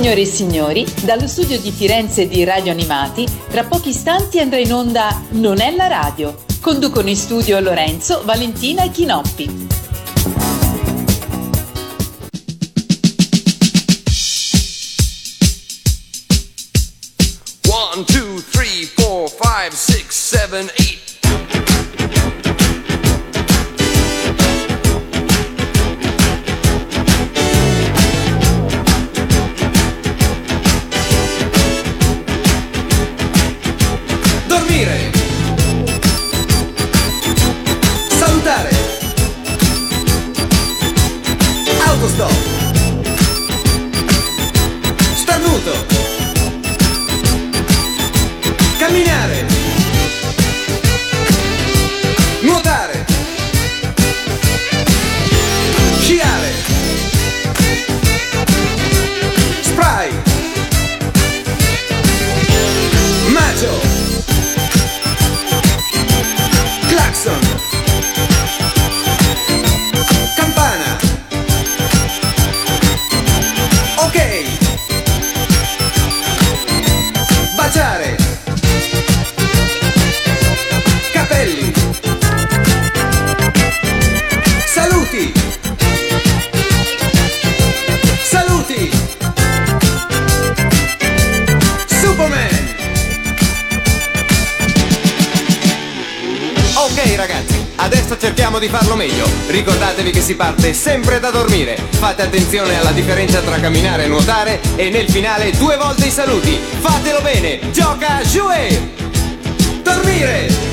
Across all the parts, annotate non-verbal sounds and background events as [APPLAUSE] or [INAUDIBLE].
Signore e signori, dallo studio di Firenze di Radio Animati, tra pochi istanti andrà in onda Non è la radio. Conducono in studio Lorenzo, Valentina e Chinoppi. One, two, three, four, five, six, seven, eight. Fate attenzione alla differenza tra camminare e nuotare e nel finale due volte i saluti. Fatelo bene, gioca Jouet! Dormire.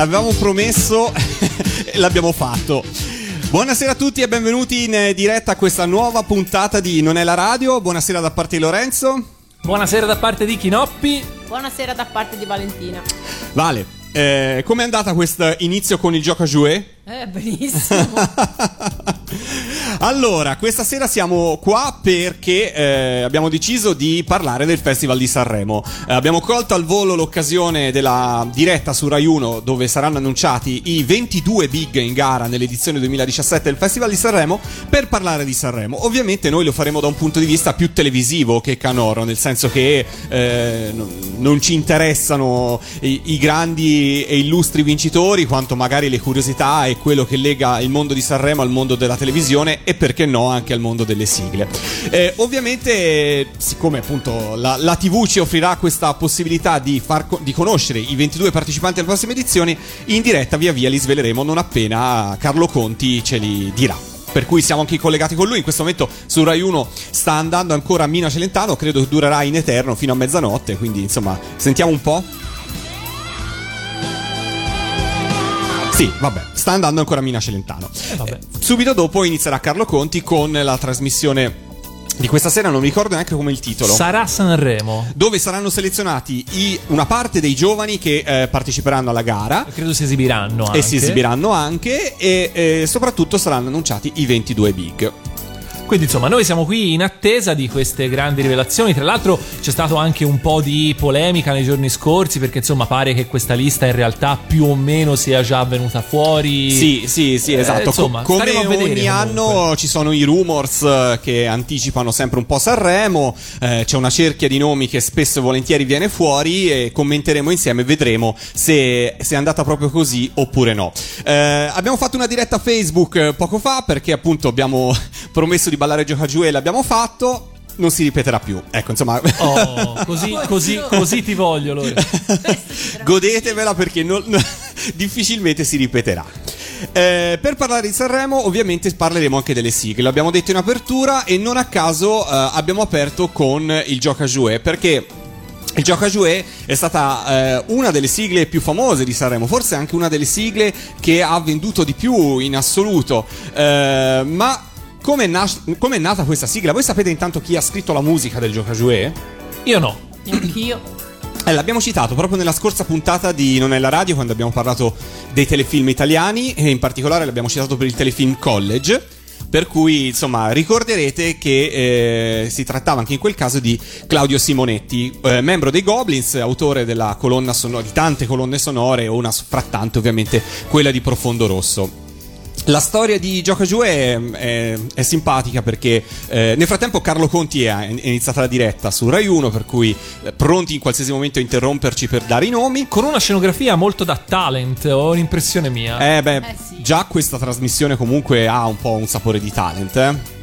Alright, avevamo promesso [LAUGHS] e l'abbiamo fatto. Buonasera a tutti e benvenuti in diretta a questa nuova puntata di Non è la radio. Buonasera da parte di Lorenzo. Buonasera da parte di Chinoppi. Buonasera da parte di Valentina. Vale, eh, com'è andata questo inizio con il gioco a jouet? Eh, benissimo. [LAUGHS] Allora, questa sera siamo qua perché eh, abbiamo deciso di parlare del Festival di Sanremo. Eh, abbiamo colto al volo l'occasione della diretta su Rai 1 dove saranno annunciati i 22 big in gara nell'edizione 2017 del Festival di Sanremo per parlare di Sanremo. Ovviamente noi lo faremo da un punto di vista più televisivo che canoro, nel senso che eh, non- ci interessano i, i grandi e illustri vincitori quanto magari le curiosità e quello che lega il mondo di Sanremo al mondo della televisione e perché no anche al mondo delle sigle. Eh, ovviamente, siccome appunto la, la TV ci offrirà questa possibilità di, far di conoscere i 22 partecipanti alle prossime edizioni, in diretta via via li sveleremo non appena Carlo Conti ce li dirà. Per cui siamo anche collegati con lui. In questo momento su Rai 1 sta andando ancora Mina Celentano. Credo che durerà in eterno fino a mezzanotte. Quindi, insomma, sentiamo un po'. Sì, vabbè, sta andando ancora Mina Celentano. vabbè. Subito dopo inizierà Carlo Conti con la trasmissione di questa sera, non mi ricordo neanche come il titolo. Sarà Sanremo. dove saranno selezionati i- una parte dei giovani che eh, parteciperanno alla gara Credo si esibiranno anche. e si esibiranno anche e eh, soprattutto saranno annunciati i 22 big. Quindi insomma noi siamo qui in attesa di queste grandi rivelazioni. Tra l'altro c'è stato anche un po' di polemica nei giorni scorsi perché insomma pare che questa lista in realtà più o meno sia già venuta fuori. Sì, sì, sì, Eh, esatto. insomma, Co- come vedere ogni anno comunque. ci sono i rumors eh, che anticipano sempre un po' Sanremo, eh, c'è una cerchia di nomi che spesso e volentieri viene fuori e commenteremo insieme e vedremo se, se è andata proprio così oppure no. Eh, abbiamo fatto una diretta Facebook eh, poco fa perché appunto abbiamo [LAUGHS] promesso di ballare gioca giù e l'abbiamo fatto. Non si ripeterà più. Ecco, insomma. Oh, [LAUGHS] così, così, così ti voglio, Lore. Godetevela perché non- [LAUGHS] difficilmente si ripeterà. Eh, per parlare di Sanremo, ovviamente parleremo anche delle sigle. L'abbiamo detto in apertura e non a caso eh, abbiamo aperto con il Gioca Jouet perché. Il Gioca Jouet è stata eh, una delle sigle più famose di Sanremo, forse anche una delle sigle che ha venduto di più in assoluto. Eh, ma come è, nas- come è nata questa sigla? Voi sapete intanto chi ha scritto la musica del Gioca Jouet? Io no. Anch'io. Eh, l'abbiamo citato proprio nella scorsa puntata di Non è la radio, quando abbiamo parlato dei telefilm italiani, e in particolare l'abbiamo citato per il telefilm College. Per cui, insomma, ricorderete che eh, si trattava anche in quel caso di Claudio Simonetti, eh, membro dei Goblins, autore della colonna sonora, di tante colonne sonore, una frattante ovviamente quella di Profondo Rosso. La storia di Gioca Giù è, è- è simpatica perché eh, nel frattempo Carlo Conti è, è iniziata la diretta su Rai 1, per cui eh, pronti in qualsiasi momento a interromperci per dare i nomi. Con una scenografia molto da talent, ho un'impressione mia. Eh beh, Eh sì. già questa trasmissione comunque ha un po' un sapore di talent, eh?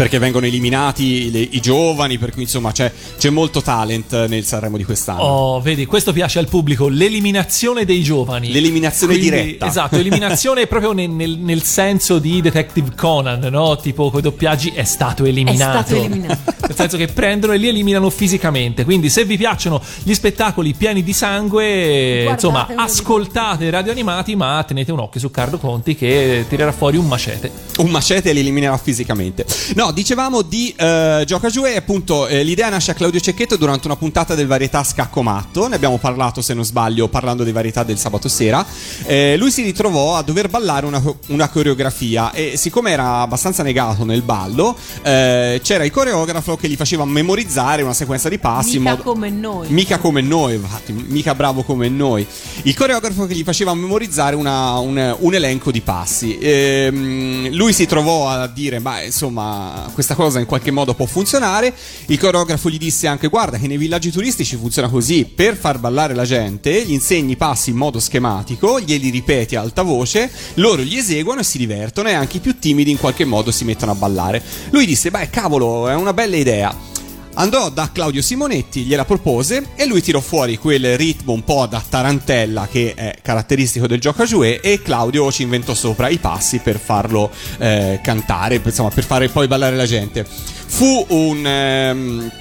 Perché vengono eliminati le- i giovani, per cui insomma c'è, c'è molto talent nel Sanremo di quest'anno. Oh, vedi, questo piace al pubblico, l'eliminazione dei giovani. L'eliminazione Quindi, diretta. Esatto, eliminazione proprio nel, nel- nel senso di Detective Conan, no? Tipo coi doppiaggi è stato eliminato. È stato eliminato. [LAUGHS] Nel senso che prendono e li eliminano fisicamente. Quindi se vi piacciono gli spettacoli pieni di sangue, Guardate insomma, ascoltate i radio animati, ma tenete un occhio su Carlo Conti che tirerà fuori un macete. un macete e li eliminerà fisicamente. No, dicevamo di eh, Gioca Giù e appunto eh, l'idea nasce a Claudio Cecchetto durante una puntata del varietà Scacco Matto. Ne abbiamo parlato, se non sbaglio, parlando di varietà del sabato sera. Eh, lui si ritrovò a dover ballare una, una coreografia e siccome era abbastanza negato nel ballo, eh, c'era il coreografo che gli faceva memorizzare una sequenza di passi. Mica modo- come noi. Mica come noi, infatti, mica bravo come noi. Il coreografo che gli faceva memorizzare una- un, un elenco di passi. Ehm, lui si trovò a dire: Beh, insomma, questa cosa in qualche modo può funzionare. Il coreografo gli disse anche: Guarda, che nei villaggi turistici funziona così: per far ballare la gente, gli insegni i passi in modo schematico, glieli ripeti a alta voce, loro li eseguono e si divertono, e anche i più timidi in qualche modo si mettono a ballare. Lui disse: Beh, cavolo, è una bella idea. Andò da Claudio Simonetti, gliela propose e lui tirò fuori quel ritmo un po' da tarantella che è caratteristico del gioco a jouet e Claudio ci inventò sopra i passi per farlo eh, cantare, insomma per fare poi ballare la gente. Fu un... ehm,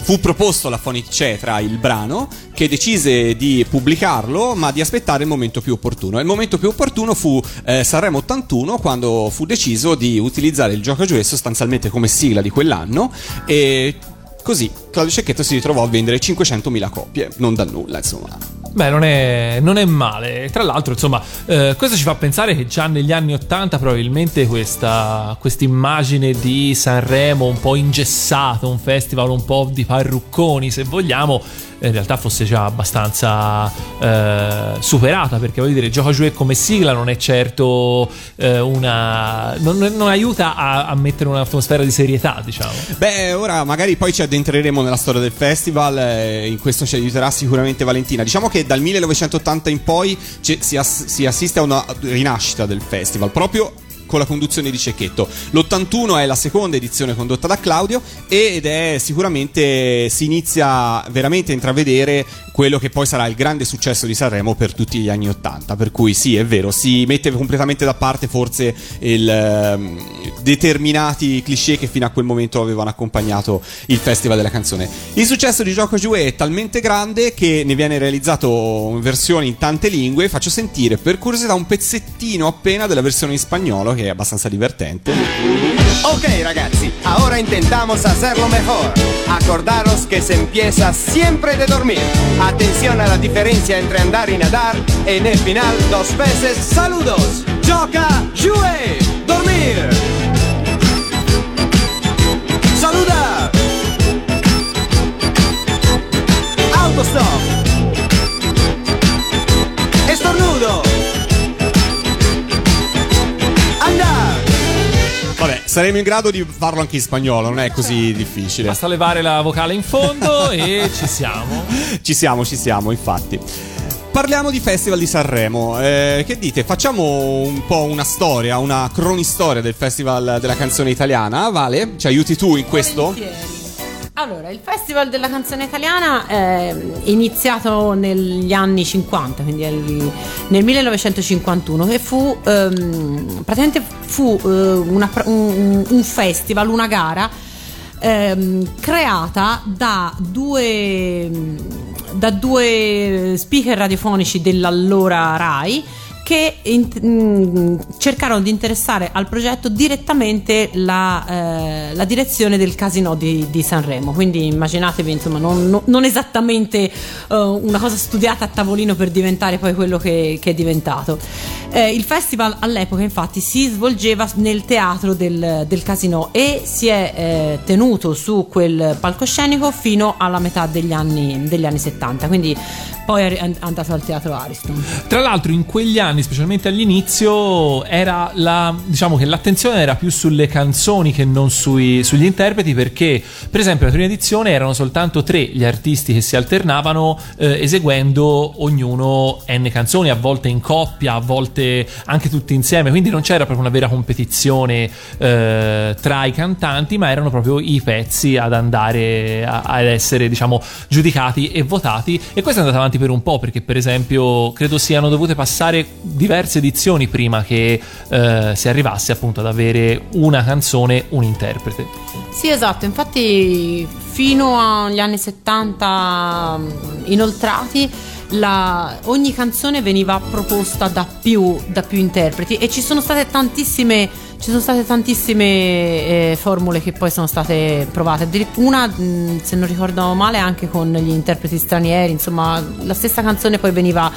Fu proposto alla Phonic Cetra il brano che decise di pubblicarlo ma di aspettare il momento più opportuno. E il momento più opportuno fu eh, Sanremo 81 quando fu deciso di utilizzare il gioco a jouet sostanzialmente come sigla di quell'anno e così Claudio Cecchetto si ritrovò a vendere 500.000 copie, non da nulla insomma. Beh, non è, non è male. Tra l'altro, insomma, eh, questo ci fa pensare che già negli anni Ottanta probabilmente questa immagine di Sanremo un po' ingessato, un festival un po' di parrucconi, se vogliamo, in realtà fosse già abbastanza eh, superata, perché voglio dire, Gioca Giù come sigla non è certo eh, una... Non, non aiuta a, a mettere un'atmosfera di serietà, diciamo. Beh, ora magari poi ci addentreremo nella storia del festival, eh, in questo ci aiuterà sicuramente Valentina. Diciamo che dal 1980 in poi ci- si, ass- si assiste a una rinascita del festival, proprio con la conduzione di Cecchetto. L'81 è la seconda edizione condotta da Claudio ed è sicuramente si inizia veramente a intravedere quello che poi sarà il grande successo di Sanremo per tutti gli anni 80. Per cui sì, è vero, si mette completamente da parte forse il, ehm, determinati cliché che fino a quel momento avevano accompagnato il Festival della canzone. Il successo di Gioco Jouet è talmente grande che ne viene realizzato in versioni in tante lingue. Faccio sentire per curiosità un pezzettino appena della versione in spagnolo che è abbastanza divertente. Ok ragazzi, ahora intentamos hacerlo mejor. Acordaros que se empieza siempre de dormir. Atención a la diferencia entre andar y nadar. En el final, dos veces saludos. Joca, jouer, dormir. Saludar. Autostop. Saremo in grado di farlo anche in spagnolo, non è così difficile. Basta levare la vocale in fondo [LAUGHS] e ci siamo. Ci siamo, ci siamo, infatti. Parliamo di Festival di Sanremo. Eh, che dite? Facciamo un po' una storia, una cronistoria del Festival della canzone italiana. Vale? Ci aiuti tu in questo? Volentieri. Allora, il Festival della canzone italiana è iniziato negli anni 50, quindi nel 1951, e fu ehm, praticamente fu eh, una- un, un festival, una gara ehm, creata da due, da due speaker radiofonici dell'allora RAI che in- mh, cercarono di interessare al progetto direttamente la, eh, la direzione del casino di, di Sanremo. Quindi immaginatevi, insomma, non, non- non esattamente eh, una cosa studiata a tavolino per diventare poi quello che, che è diventato. Eh, il festival all'epoca, infatti, si svolgeva nel teatro del, del casino e si è eh, tenuto su quel palcoscenico fino alla metà degli anni, degli anni 70. Quindi poi è andato al teatro Ariston. Tra l'altro, in quegli anni, specialmente all'inizio, era la, diciamo che l'attenzione era più sulle canzoni che non sui- sugli interpreti, perché, per esempio, la prima edizione erano soltanto tre gli artisti che si alternavano eh, eseguendo ognuno n canzoni, a volte in coppia, a volte anche tutti insieme. Quindi non c'era proprio una vera competizione eh, tra i cantanti, ma erano proprio i pezzi ad andare a- ad essere, diciamo, giudicati e votati. E questo è andato avanti per un po', perché, per esempio, credo siano dovute passare diverse edizioni prima che eh, si arrivasse appunto ad avere una canzone, un interprete. Sì, esatto, infatti fino agli anni 70 mh, inoltrati la- ogni canzone veniva proposta da più, da più interpreti e ci sono state tantissime, ci sono state tantissime eh, formule che poi sono state provate. Una, se non ricordo male, anche con gli interpreti stranieri, insomma, la stessa canzone poi veniva,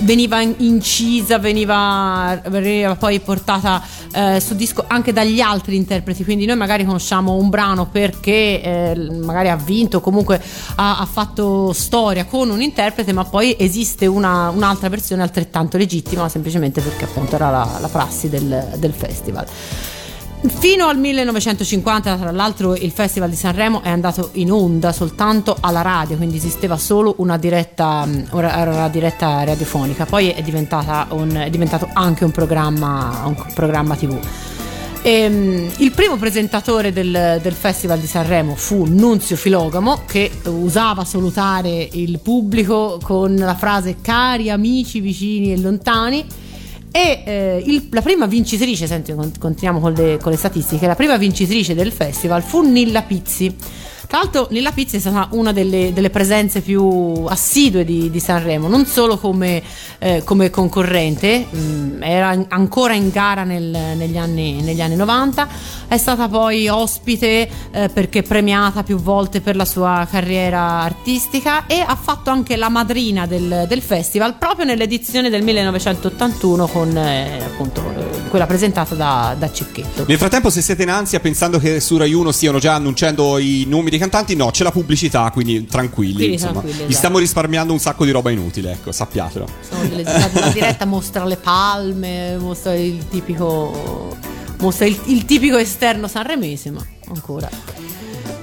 veniva in- incisa, veniva, veniva poi portata eh, su disco anche dagli altri interpreti. Quindi noi magari conosciamo un brano perché eh, magari ha vinto, o comunque ha, ha fatto storia con un interprete, ma poi esiste una- un'altra versione altrettanto legittima, semplicemente perché appunto era la, la prassi del, del festival. Fino al 1950, tra l'altro, il Festival di Sanremo è andato in onda soltanto alla radio, quindi esisteva solo una diretta, mh, una diretta radiofonica. Poi è, un- è diventato anche un programma, un programma TV. Ehm, il primo presentatore del, del Festival di Sanremo fu Nunzio Filogamo che usava salutare il pubblico con la frase cari amici vicini e lontani e eh, il- la prima vincitrice, senti, con- continuiamo con le, con le statistiche, la prima vincitrice del festival fu Nilla Pizzi. Tra l'altro Nilla Pizzi è stata una delle, delle presenze più assidue di, di Sanremo, non solo come, eh, come concorrente, mh, era in- ancora in gara nel- negli, anni, negli anni 90, è stata poi ospite eh, perché premiata più volte per la sua carriera artistica e ha fatto anche la madrina del, del festival proprio nell'edizione del 1981 con eh, appunto eh, quella presentata da, da Cecchetto. Nel frattempo, se siete in ansia pensando che su Rai 1 stiano già annunciando i nomi dei cantanti, no, c'è la pubblicità, quindi tranquilli. Quindi insomma. tranquilli, Gli stiamo risparmiando un sacco di roba inutile, ecco, sappiatelo. Sono delle- la, diretta mostra le palme, mostra il tipico mostra il, il tipico esterno sanremese, ma ancora.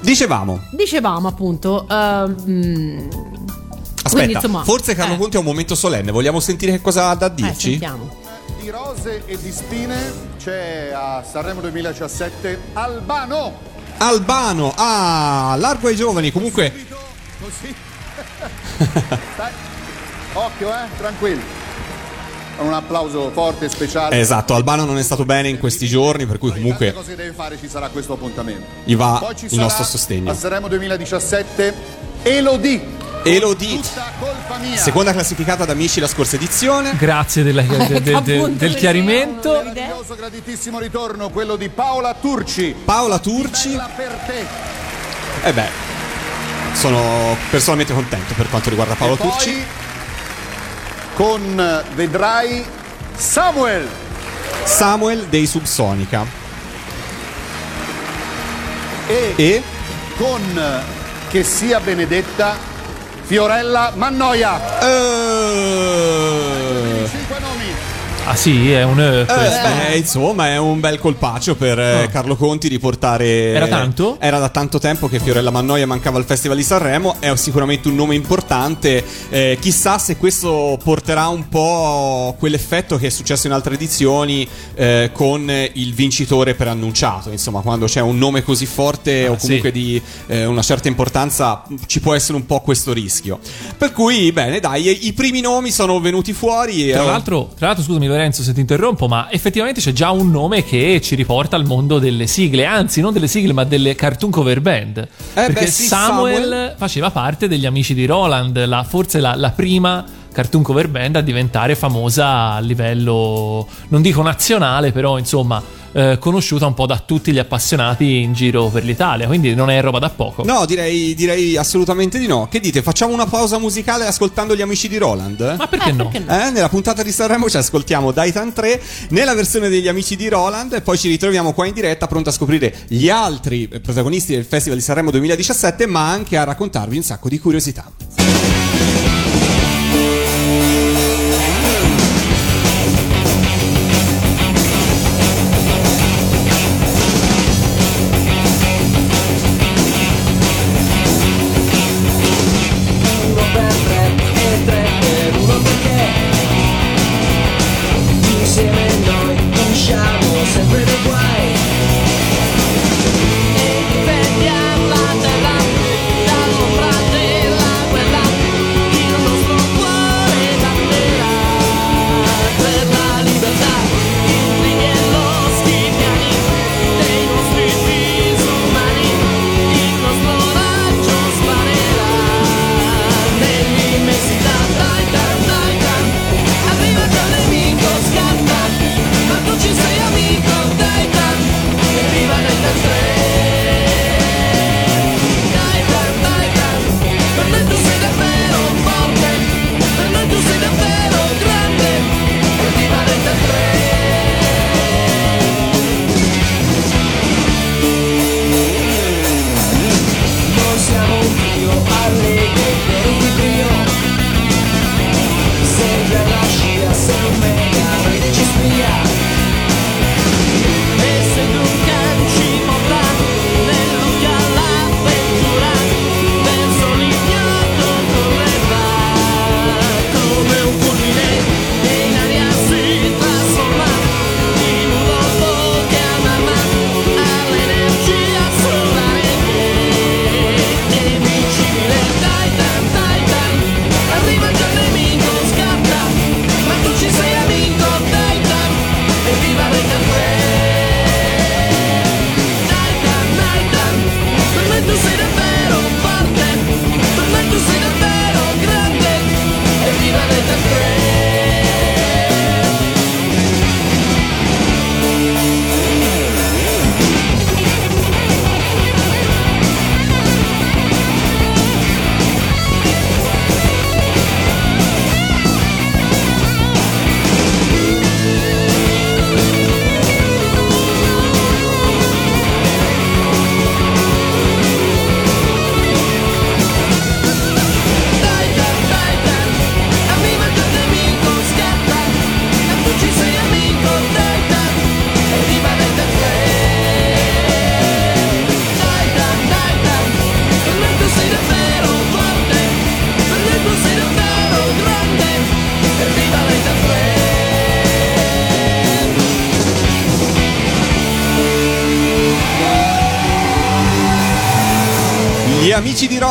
Dicevamo, Dicevamo appunto ehm, aspetta, quindi, insomma, forse Carlo eh, Conti è un momento solenne, vogliamo sentire che cosa ha da eh, dirci? sentiamo. di rose e di spine c'è a Sanremo 2017 Albano. Albano, ah, largo ai giovani, comunque Così. Occhio, eh, tranquillo. Un applauso forte e speciale. Esatto, Albano non è stato bene in questi giorni, per cui comunque cose deve fare, ci sarà questo appuntamento. gli va il nostro sostegno. A Sanremo 2017 Elodie. Elodie, seconda classificata da Amici la scorsa edizione. Grazie della- [LAUGHS] de- de- de- del chiarimento. siamo- Meraviglioso, graditissimo ritorno, quello di Paola Turci. Paola Turci, Bella per te. e beh, sono personalmente contento per quanto riguarda Paola e Turci. con eh, vedrai Samuel. Samuel dei Subsonica. E, E con eh, che sia benedetta Fiorella Mannoia. nomi. Ah sì, è un eh, Eh, beh, insomma, è un bel colpaccio per eh, Ah. Carlo Conti riportare. Era tanto? Era da tanto tempo che Fiorella Mannoia mancava al Festival di Sanremo. È sicuramente un nome importante. Eh, chissà se questo porterà un po' quell'effetto che è successo in altre edizioni eh, con il vincitore preannunciato. Insomma, quando c'è un nome così forte Ah, o comunque sì. di eh, una certa importanza, ci può essere un po' questo rischio. Per cui, bene, dai, i primi nomi sono venuti fuori. Tra l'altro, tra l'altro, scusami Lorenzo se ti interrompo, ma effettivamente c'è già un nome che ci riporta al mondo delle sigle, anzi non delle sigle ma delle cartoon cover band. perché beh, sì, Samuel, Samuel. faceva parte degli amici di Roland, la- forse la, la prima cartoon cover band a diventare famosa a livello, non dico nazionale, però insomma eh, conosciuta un po' da tutti gli appassionati in giro per l'Italia, quindi non è roba da poco. No, direi, direi assolutamente di no. Che dite? Facciamo una pausa musicale ascoltando gli amici di Roland? Ma perché Eh, no? perché no? Eh, nella puntata di Sanremo ci ascoltiamo Daitan 3 nella versione degli amici di Roland e poi ci ritroviamo qua in diretta pronto a scoprire gli altri eh, protagonisti del Festival di Sanremo 2017 ma anche a raccontarvi un sacco di curiosità.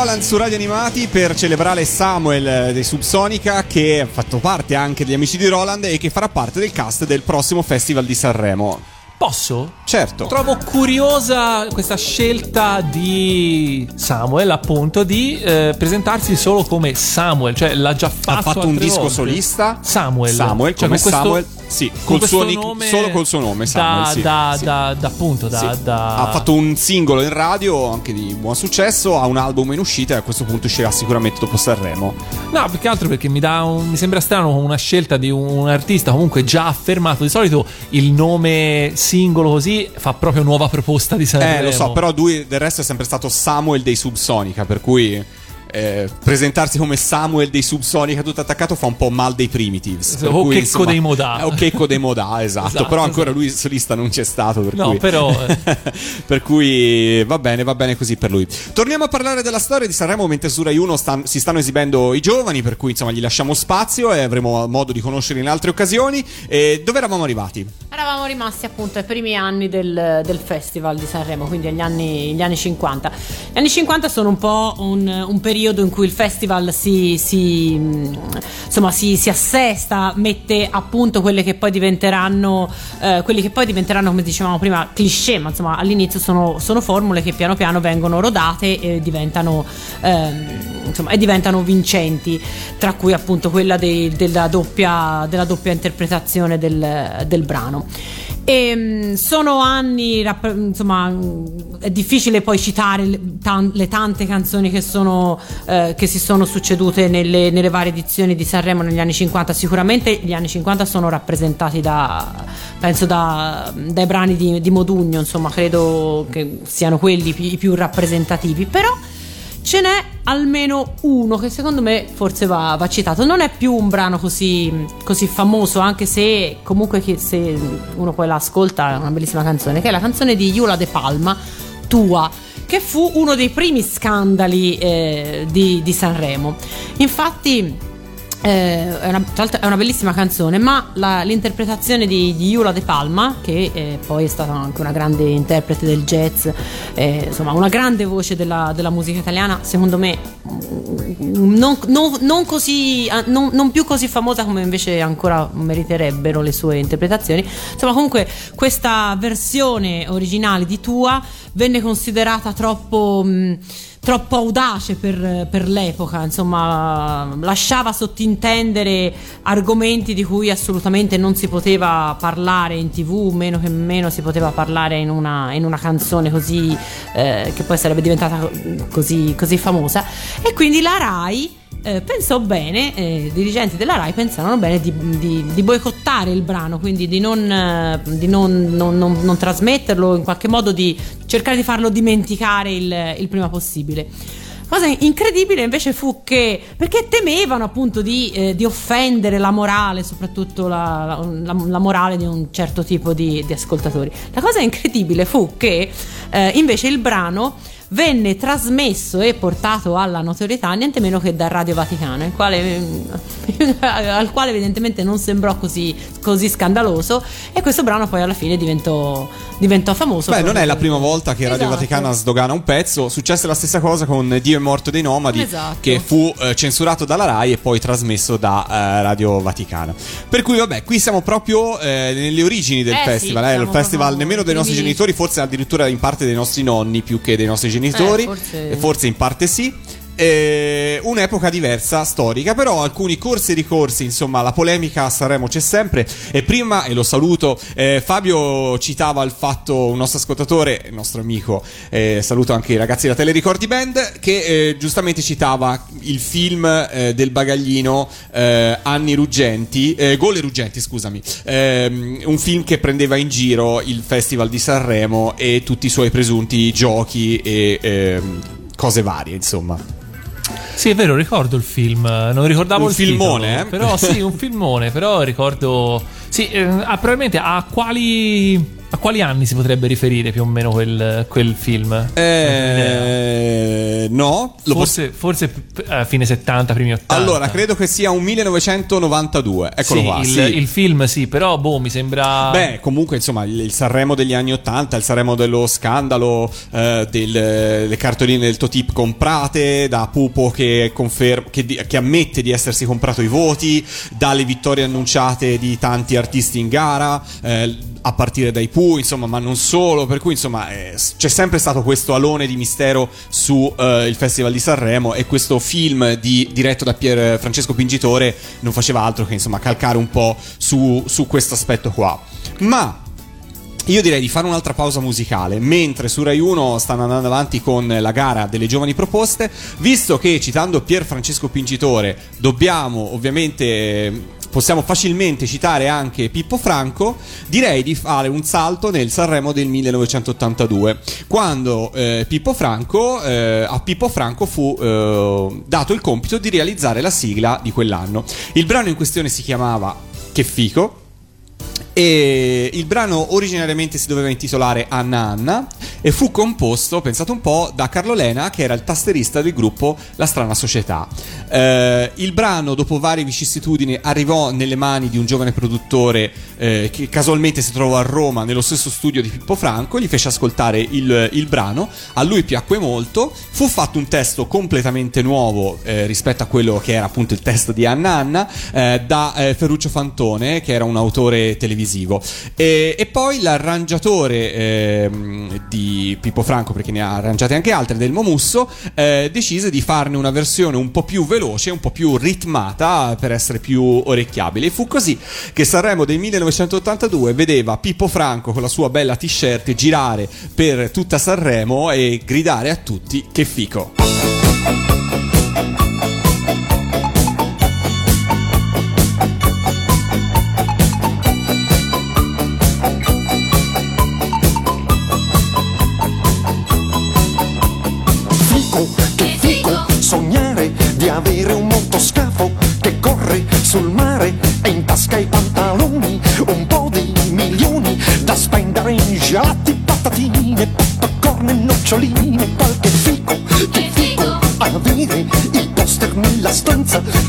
Roland su Radio Animati per celebrare Samuel eh, dei Subsonica che ha fatto parte anche degli amici di Roland e che farà parte del cast del prossimo Festival di Sanremo. Posso? Certo. Trovo curiosa questa scelta di Samuel, appunto, di eh, presentarsi solo come Samuel, cioè l'ha già fatto. ha fatto un disco volte. solista. Samuel. Samuel, Cioè, come con questo- Samuel. Sì, col suo nick- nome solo col suo nome, Samuel. Da, sì, da, sì. da- appunto, da, Sì. da- Ha fatto un singolo in radio, anche di buon successo, ha un album in uscita e a questo punto uscirà sicuramente dopo Sanremo. No, più che altro perché mi, dà un- mi sembra strano una scelta di un, un artista comunque già affermato. Di solito il nome singolo così fa proprio nuova proposta di Sanremo. Eh, lo so, però lui del resto è sempre stato Samuel dei Subsonica, per cui eh, presentarsi come Samuel dei Subsonica tutto attaccato fa un po' mal dei Primitives. O cui, Checco insomma, dei Modà. eh, O Checco dei Modà, [LAUGHS] esatto. Esatto, però ancora esatto. lui solista non c'è stato, per No, cui... però, eh. [LAUGHS] per cui va bene, va bene così per lui. Torniamo a parlare della storia di Sanremo mentre su Rai 1 stan- si stanno esibendo i giovani, per cui insomma gli lasciamo spazio e avremo modo di conoscerli in altre occasioni. E dove eravamo arrivati? Eravamo rimasti appunto ai primi anni del, del festival di Sanremo, quindi agli anni, gli anni 50. Gli anni 50 sono un po' un, un periodo in cui il festival si, si, mh, insomma, si, si assesta, mette a punto quelle che poi diventeranno, eh, quelli che poi diventeranno, come dicevamo prima, cliché, ma insomma all'inizio sono, sono formule che piano piano vengono rodate e diventano, ehm, insomma, e diventano vincenti, tra cui appunto quella dei- della, doppia, della doppia interpretazione del, del brano. E, mh, sono anni, insomma, è difficile poi citare le, tan- le tante canzoni che, sono, eh, che si sono succedute nelle, nelle varie edizioni di Sanremo negli anni 50. Sicuramente gli anni 50 sono rappresentati da, penso, da- dai brani di, di Modugno, insomma, credo che siano quelli i più rappresentativi, però ce n'è almeno uno che secondo me forse va, va citato. Non è più un brano così, così famoso, anche se comunque se uno poi l'ascolta è una bellissima canzone, che è la canzone di Iula De Palma, Tua, che fu uno dei primi scandali eh, di, di Sanremo. Infatti... eh, è, una, è una bellissima canzone, ma la- l'interpretazione di, di Iula De Palma, che eh, poi è stata anche una grande interprete del jazz, eh, insomma una grande voce della, della musica italiana, secondo me mm, non, non- non così, ah, non, non più così famosa come invece ancora meriterebbero le sue interpretazioni. Insomma, comunque questa versione originale di Tua venne considerata troppo... mh, troppo audace per, per l'epoca, insomma, lasciava sottintendere argomenti di cui assolutamente non si poteva parlare in tv, meno che meno si poteva parlare in una, in una canzone così, eh, che poi sarebbe diventata così, così famosa. E quindi la Rai. Eh, pensò bene, eh, i dirigenti della Rai pensarono bene di, di- di boicottare il brano, quindi di non, eh, di non- non- non- trasmetterlo, in qualche modo di cercare di farlo dimenticare il, il prima possibile. Cosa incredibile invece fu che, perché temevano appunto di, eh, di offendere la morale, soprattutto la, la- la morale di un certo tipo di, di ascoltatori. La cosa incredibile fu che eh, invece il brano venne trasmesso e portato alla notorietà niente meno che da Radio Vaticano, il quale, [LAUGHS] al quale evidentemente non sembrò così, così scandaloso e questo brano poi alla fine diventò, diventò famoso. Beh, non è la prima volta che Radio Esatto. Vaticana sdogana un pezzo. Successe la stessa cosa con Dio è morto dei nomadi, Esatto. che fu eh, censurato dalla Rai e poi trasmesso da eh, Radio Vaticana. Per cui, vabbè, qui siamo proprio eh, nelle origini del Eh sì, festival. eh, il festival nemmeno dei nostri genitori, forse addirittura in parte dei nostri nonni più che dei nostri genitori. Eh, forse- forse in parte sì. Eh, un'epoca diversa, storica, però alcuni corsi e ricorsi, insomma, la polemica a Sanremo c'è sempre. E prima, e lo saluto, eh, Fabio citava il fatto, un nostro ascoltatore, il nostro amico, eh, saluto anche i ragazzi della Telericordi Band, che eh, giustamente citava il film eh, del bagaglino eh, Anni Ruggenti, Gole Ruggenti, scusami, ehm, un film che prendeva in giro il Festival di Sanremo e tutti i suoi presunti giochi e ehm, cose varie, insomma. Sì, è vero, ricordo il film. Non ricordavo Un il filmone, titolo, eh? Però sì, un filmone, però ricordo. Sì, eh, ah, probabilmente a quali. A quali anni si potrebbe riferire più o meno quel, quel film? Eh, no, lo posso- Forse, forse eh, fine 70, primi 80. Allora, credo che sia un 1992. Eccolo sì, qua. il, sì. il film sì, però boh, mi sembra... Beh, comunque, insomma, il, il Sanremo degli anni 80, il Sanremo dello scandalo, eh, delle cartoline del Totip comprate, da Pupo che, conferma, che, che ammette di essersi comprato i voti, dalle vittorie annunciate di tanti artisti in gara, eh, a partire dai Pooh, insomma, ma non solo. Per cui, insomma, eh, c'è sempre stato questo alone di mistero su eh, il Festival di Sanremo e questo film di- diretto da Pier Francesco Pingitore non faceva altro che, insomma, calcare un po' su, su questo aspetto qua. Ma io direi di fare un'altra pausa musicale, mentre su Rai 1 stanno andando avanti con la gara delle giovani proposte, visto che citando Pier Francesco Pingitore dobbiamo ovviamente possiamo facilmente citare anche Pippo Franco, direi di fare un salto nel Sanremo del 1982, quando eh, Pippo Franco, eh, a Pippo Franco fu eh, dato il compito di realizzare la sigla di quell'anno. Il brano in questione si chiamava Che fico e il brano originariamente si doveva intitolare Anna Anna e fu composto, pensate un po', da Carlo Lena che era il tasterista del gruppo La Strana Società. Eh, il brano dopo varie vicissitudini arrivò nelle mani di un giovane produttore eh, che casualmente si trovò a Roma nello stesso studio di Pippo Franco, gli fece ascoltare il, il brano, a lui piacque molto, fu fatto un testo completamente nuovo eh, rispetto a quello che era appunto il testo di Anna Anna eh, da eh, Ferruccio Fantone che era un autore televisivo e, e poi l'arrangiatore ehm, di Pippo Franco perché ne ha arrangiate anche altre del Momusso eh, decise di farne una versione un po' più veloce un po' più ritmata per essere più orecchiabile. E fu così che Sanremo del 1982 vedeva Pippo Franco con la sua bella t-shirt girare per tutta Sanremo e gridare a tutti che Fico, nella stanza,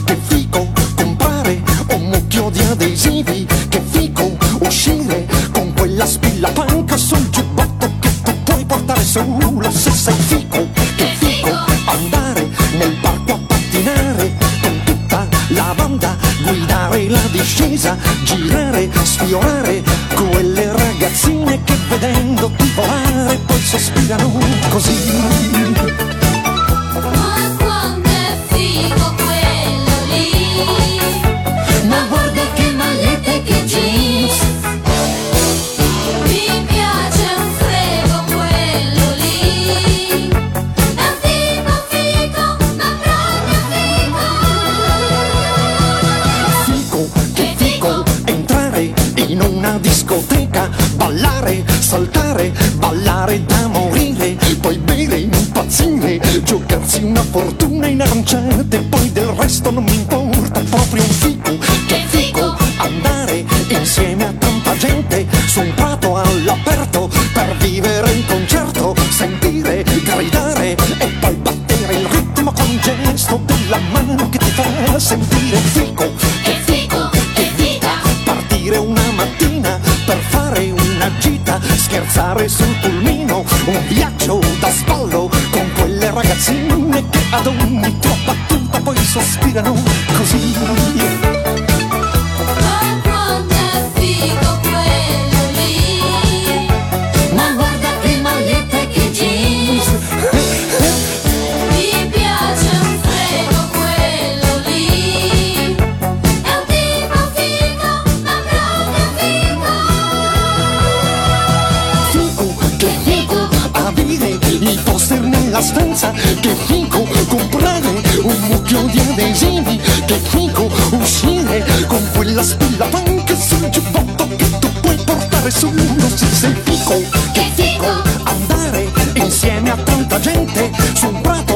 ad ogni tua battuta poi sospirano stanza, che fico, comprare un mucchio di adesivi, che figo, uscire con quella spilla panca sul giubbotto che tu puoi portare solo se sei fico, che fico, andare insieme a tanta gente su un prato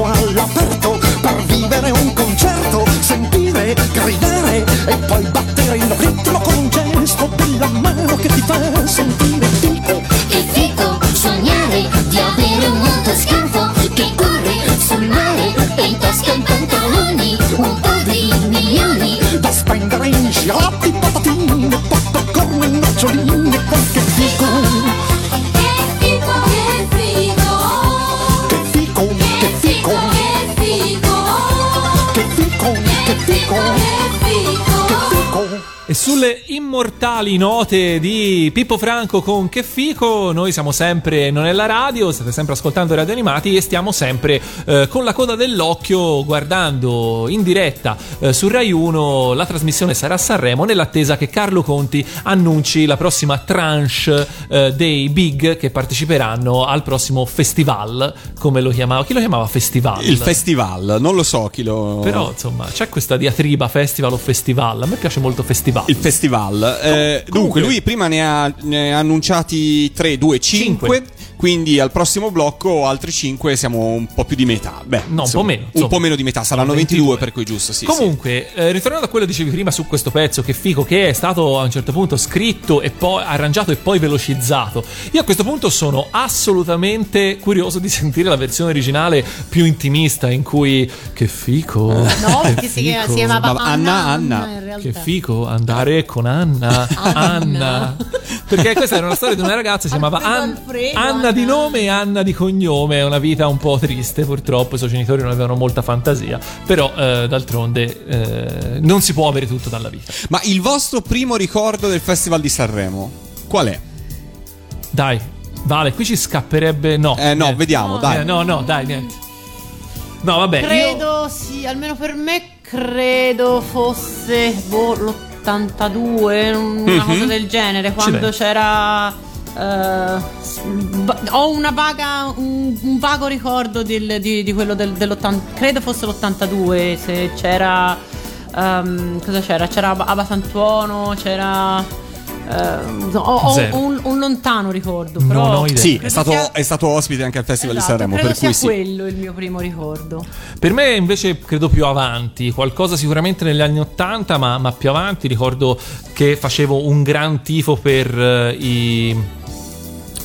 immortali note di Pippo Franco con Che Fico, noi siamo sempre non è la radio, state sempre ascoltando Radio Animati e stiamo sempre eh, con la coda dell'occhio guardando in diretta eh, su Rai 1 la trasmissione sarà a Sanremo nell'attesa che Carlo Conti annunci la prossima tranche eh, dei big che parteciperanno al prossimo festival, come lo chiamava? Chi lo chiamava festival? Il festival, non lo so chi lo. Però insomma c'è questa diatriba festival o festival, a me piace molto festival. Il festival. Eh, dunque, lui prima ne ha, ne ha annunciati 3, 2, 5. Quindi al prossimo blocco altri 5 siamo un po' più di metà. Beh, No, un insomma, po' meno, Un insomma. po' meno di metà, saranno 22, per cui giusto, sì. Comunque, eh, ritornando a quello che dicevi prima su questo pezzo, che figo, che è stato a un certo punto scritto e poi arrangiato e poi velocizzato. Io a questo punto sono assolutamente curioso di sentire la versione originale più intimista, in cui che fico. No, che perché si, chiama- fico. si chiamava Ma Anna, Anna. realtà. Che fico andare con Anna. Anna. Perché questa era una storia di una ragazza, si chiamava Alfredo, An- Alfredo, Anna di nome e Anna di cognome. È una vita un po' triste, purtroppo. I suoi genitori non avevano molta fantasia. Però, eh, d'altronde, eh, non si può avere tutto dalla vita. Ma il vostro primo ricordo del Festival di Sanremo? Qual è? Dai, Vale, qui ci scapperebbe. No, Eh, no, niente. vediamo, dai. Eh, no, no, dai, niente. No, vabbè, io. Credo, sì, almeno per me credo fosse boh, l'82, una Mhm. cosa del genere, quando c'era... va- ho una vaga, un, un vago ricordo del- di, di quello del, dell'80, credo fosse l'82, se c'era... ehm, cosa c'era? C'era Ab- Aba Santuono, c'era... ehm, ho ho un, un lontano ricordo, Non però... ho idea. Sì, è stato, sia- è stato ospite anche al Festival Esatto, di Sanremo, credo per sia cui sì. quello il mio primo ricordo. Per me invece credo più avanti, qualcosa sicuramente negli anni 80, ma, ma più avanti ricordo che facevo un gran tifo per eh, i...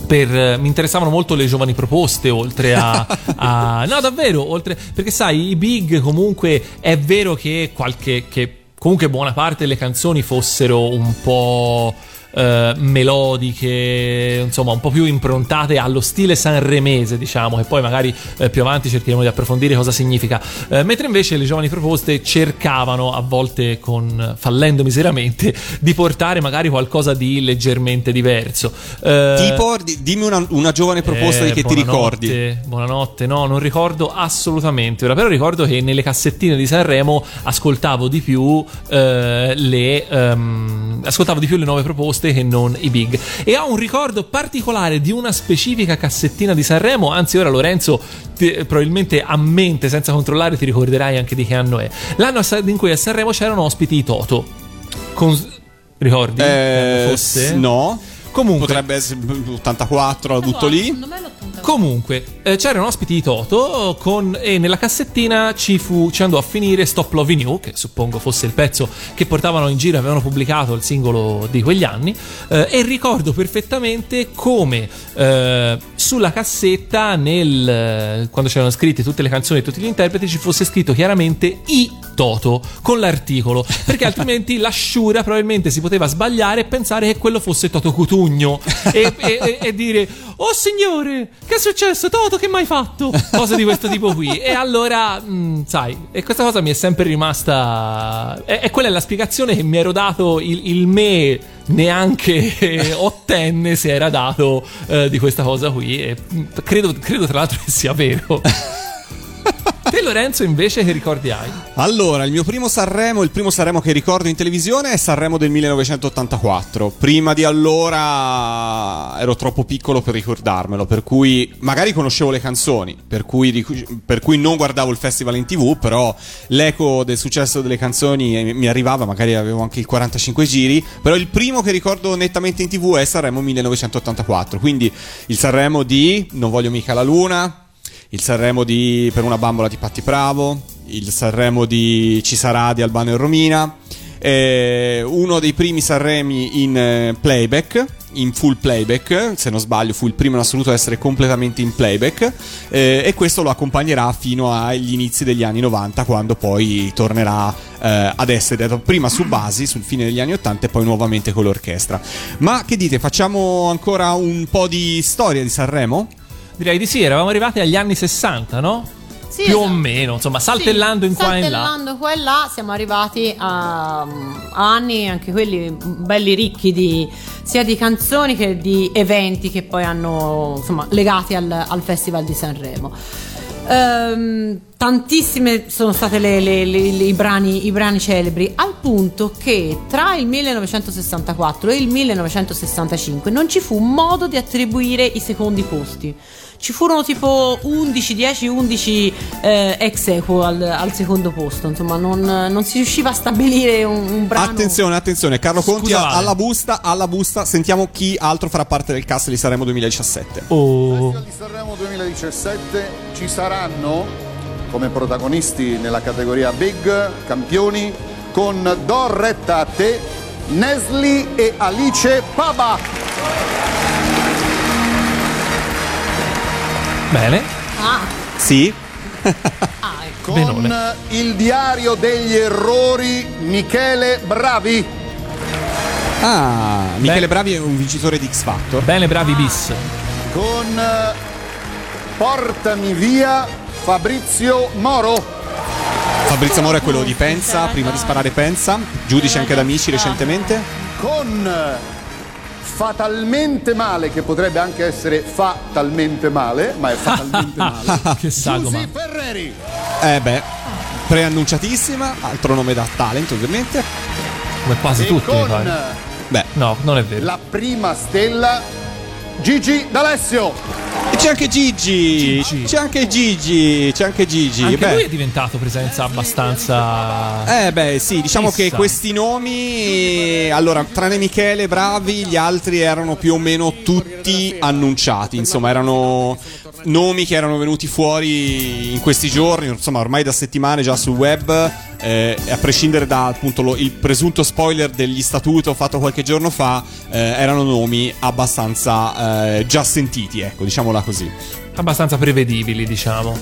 Per, eh, mi interessavano molto le giovani proposte oltre a, [LAUGHS] a- no davvero oltre perché sai i big comunque è vero che qualche che comunque buona parte delle canzoni fossero un po' eh, melodiche, insomma, un po' più improntate allo stile sanremese, diciamo, e poi magari eh, più avanti cercheremo di approfondire cosa significa. Eh, mentre invece le giovani proposte cercavano, a volte con fallendo miseramente, di portare magari qualcosa di leggermente diverso. Eh, Tipo, di- dimmi una, una giovane proposta eh, di che ti ricordi. Buonanotte, no, non ricordo assolutamente ora, però ricordo che nelle cassettine di Sanremo ascoltavo di più eh, le ehm, ascoltavo di più le nuove proposte che non i big. E ho un ricordo particolare di una specifica cassettina di Sanremo, anzi ora Lorenzo ti- probabilmente a mente senza controllare ti ricorderai anche di che anno è. L'anno in cui a Sanremo c'erano ospiti i Toto. Con ricordi? Eh, fosse? s- no. Comunque Potrebbe essere 84, la butto lì. Secondo me l'82. Comunque, eh, c'erano ospiti di Toto con, e nella cassettina ci, fu, ci andò a finire Stop Loving You, che suppongo fosse il pezzo che portavano in giro, avevano pubblicato il singolo di quegli anni, eh, e ricordo perfettamente come eh, sulla cassetta, nel, eh, quando c'erano scritte tutte le canzoni e tutti gli interpreti, ci fosse scritto chiaramente I Toto con l'articolo, perché [LAUGHS] altrimenti l'asciura probabilmente si poteva sbagliare e pensare che quello fosse Toto Cutugno e, [LAUGHS] e- e- e dire oh signore che è successo? Toto che mai fatto? Cose di questo tipo qui. E allora mh, sai e questa cosa mi è sempre rimasta e, e quella è la spiegazione che mi ero dato il, il me neanche [LAUGHS] ottenne si era dato eh, di questa cosa qui e mh, credo, credo tra l'altro che sia vero [LAUGHS] Lorenzo invece che ricordi hai? Allora, il mio primo Sanremo, il primo Sanremo che ricordo in televisione è Sanremo del 1984. Prima di allora ero troppo piccolo per ricordarmelo, per cui magari conoscevo le canzoni, per cui, per cui non guardavo il festival in tv, però l'eco del successo delle canzoni mi arrivava, magari avevo anche il 45 giri, però il primo che ricordo nettamente in tv è Sanremo 1984, quindi il Sanremo di Non voglio mica la luna, il Sanremo di Per una bambola di Patti Bravo, il Sanremo di Ci sarà di Albano e Romina, eh, uno dei primi Sanremi in eh, playback, in full playback, se non sbaglio fu il primo in assoluto ad essere completamente in playback eh, e questo lo accompagnerà fino agli inizi degli anni 90 quando poi tornerà eh, ad essere dato prima su basi sul fine degli anni 80 e poi nuovamente con l'orchestra. Ma che dite, facciamo ancora un po' di storia di Sanremo? Direi di sì, eravamo arrivati agli anni 60, no? Sì, più o esatto. meno, insomma, saltellando Sì, in qua e in là. Saltellando qua e là siamo arrivati a, a anni anche quelli belli ricchi di sia di canzoni che di eventi che poi hanno insomma legati al, al Festival di Sanremo. Ehm, tantissime sono state le- le- le- le- i, brani, i brani celebri al punto che tra il 1964 e il 1965 non ci fu modo di attribuire i secondi posti ci furono tipo 11, 10, 11 eh, ex equo al, al secondo posto insomma non, non si riusciva a stabilire un, un brano Attenzione, attenzione, Carlo Conti Scusa, ha- Vale. alla busta, alla busta, sentiamo chi altro farà parte del cast di Sanremo 2017. Oh. Festival di Sanremo 2017 ci saranno come protagonisti nella categoria Big campioni con Do retta a te Nesli e Alice Paba. Bene. ah, Sì? ah, ecco. [LAUGHS] Con Benone. il diario degli errori Michele Bravi. Ah, Michele Beh. Bravi è un vincitore di X Factor. Bene, bravi bis. Con eh, Portami via Fabrizio Moro. Fabrizio Moro è quello di Pensa, prima di sparare Pensa, giudice anche ad Amici recentemente. Con eh, Fatalmente male, che potrebbe anche essere fatalmente male, ma è fatalmente [LAUGHS] male. che sagoma. Giusy Ferreri. Eh beh, preannunciatissima, altro nome da talent ovviamente. Come quasi E tutti, con. Beh, No, non è vero. la prima stella Gigi D'Alessio. E c'è anche Gigi, c'è anche Gigi, c'è anche Gigi. Anche Beh. lui è diventato presenza abbastanza. Eh beh sì, diciamo che Fissa. questi nomi, allora, tranne Michele Bravi, gli altri erano più o meno tutti annunciati, insomma erano nomi che erano venuti fuori in questi giorni, insomma ormai da settimane già sul web, eh, a prescindere da appunto lo- il presunto spoiler degli statuto fatto qualche giorno fa, eh, erano nomi abbastanza eh, già sentiti, ecco, diciamola così. Abbastanza prevedibili, diciamo.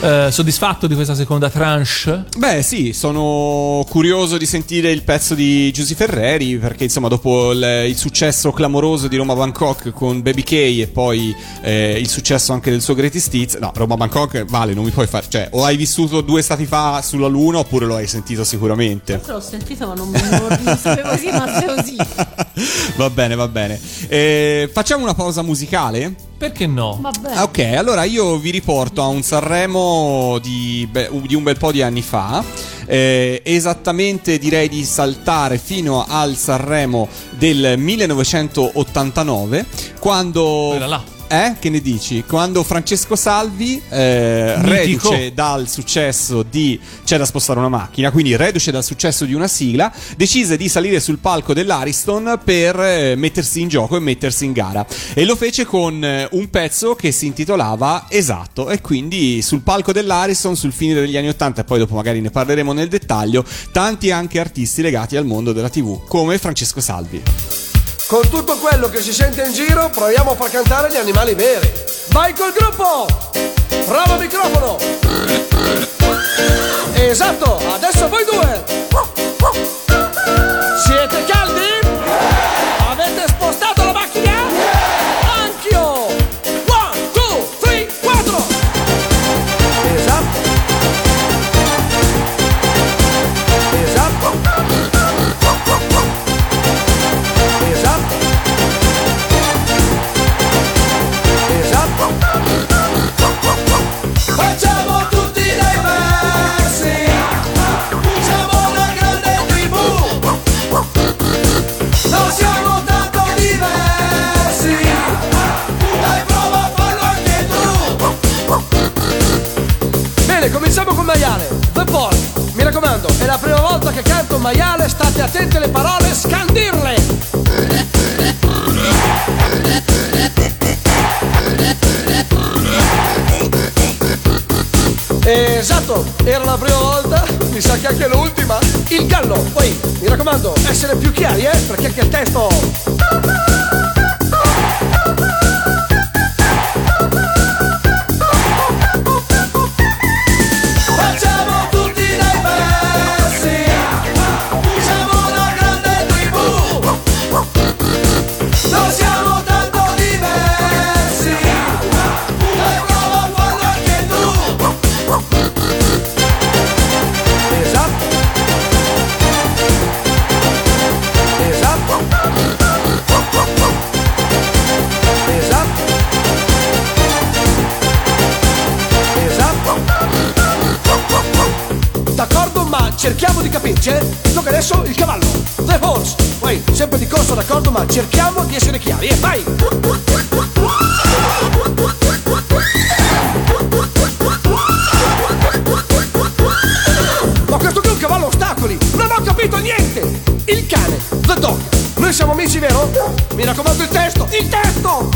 Eh, soddisfatto di questa seconda tranche? Beh, sì, sono curioso di sentire il pezzo di Giusy Ferreri perché insomma dopo il, il successo clamoroso di Roma Bangkok con Baby K e poi eh, il successo anche del suo Greatest Hits, no, Roma Bangkok vale, non mi puoi fare, cioè o hai vissuto due stati fa sulla Luna oppure lo hai sentito sicuramente. L'ho sentito ma non, non, non sapevo così, ma se così. va bene, va bene. Eh, facciamo una pausa musicale? Perché no? Vabbè. Ah, Ok, allora io vi riporto a un Sanremo di, beh, di un bel po' di anni fa. Eh, esattamente direi di saltare fino al Sanremo del 1989, quando. Quella là. Eh? Che ne dici? Quando Francesco Salvi, eh, reduce dal successo di C'è da spostare una macchina, quindi reduce dal successo di una sigla, decise di salire sul palco dell'Ariston per eh, mettersi in gioco e mettersi in gara. E lo fece con eh, un pezzo che si intitolava Esatto. E quindi sul palco dell'Ariston, sul fine degli anni Ottanta, e poi dopo magari ne parleremo nel dettaglio, tanti anche artisti legati al mondo della TV, come Francesco Salvi. Con tutto quello che si sente in giro, proviamo a far cantare gli animali veri. Vai col gruppo! Bravo microfono! Esatto, adesso voi due! Che canto un maiale State attenti alle parole, scandirle Esatto, era la prima volta, mi sa che anche l'ultima. Il gallo, poi mi raccomando, essere più chiari, eh, perché anche il testo. Cerchiamo di capirci, eh? Tocca adesso il cavallo. The horse. Poi, sempre di corso, d'accordo, ma cerchiamo di essere chiari, eh? Vai! Ma questo qui è un cavallo ostacoli! Non ho capito niente! Il cane, the dog. Noi siamo amici, vero? Mi raccomando il testo! Il testo!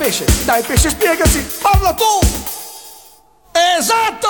Pesce! Dai, pesce, spiegaci! Parla tu! Esatto!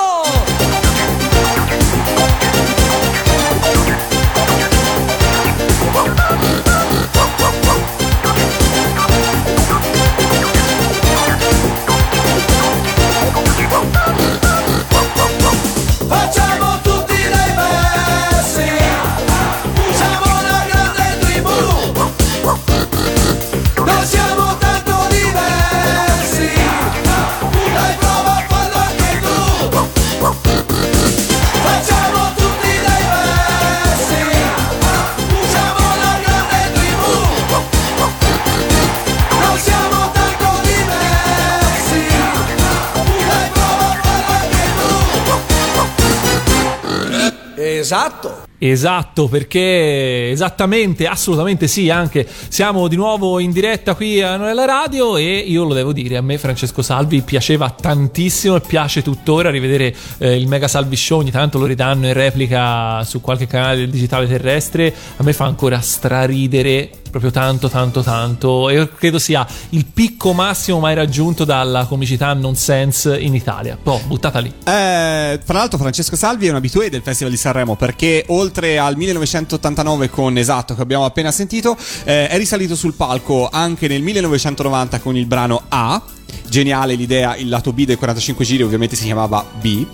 Esatto! Esatto, perché esattamente, assolutamente sì, anche siamo di nuovo in diretta qui a Noella Radio e io lo devo dire, a me Francesco Salvi piaceva tantissimo e piace tuttora rivedere eh, il Mega Salvi Show, ogni tanto lo ridanno in replica su qualche canale del digitale terrestre, a me fa ancora straridere proprio tanto tanto tanto e credo sia il picco massimo mai raggiunto dalla comicità nonsense in Italia. Boh, buttata lì. Eh, fra l'altro Francesco Salvi è un abitué del Festival di Sanremo perché oltre al 1989 con Esatto che abbiamo appena sentito eh, è risalito sul palco anche nel 1990 con il brano A Geniale l'idea, il lato B del 45 giri ovviamente si chiamava B.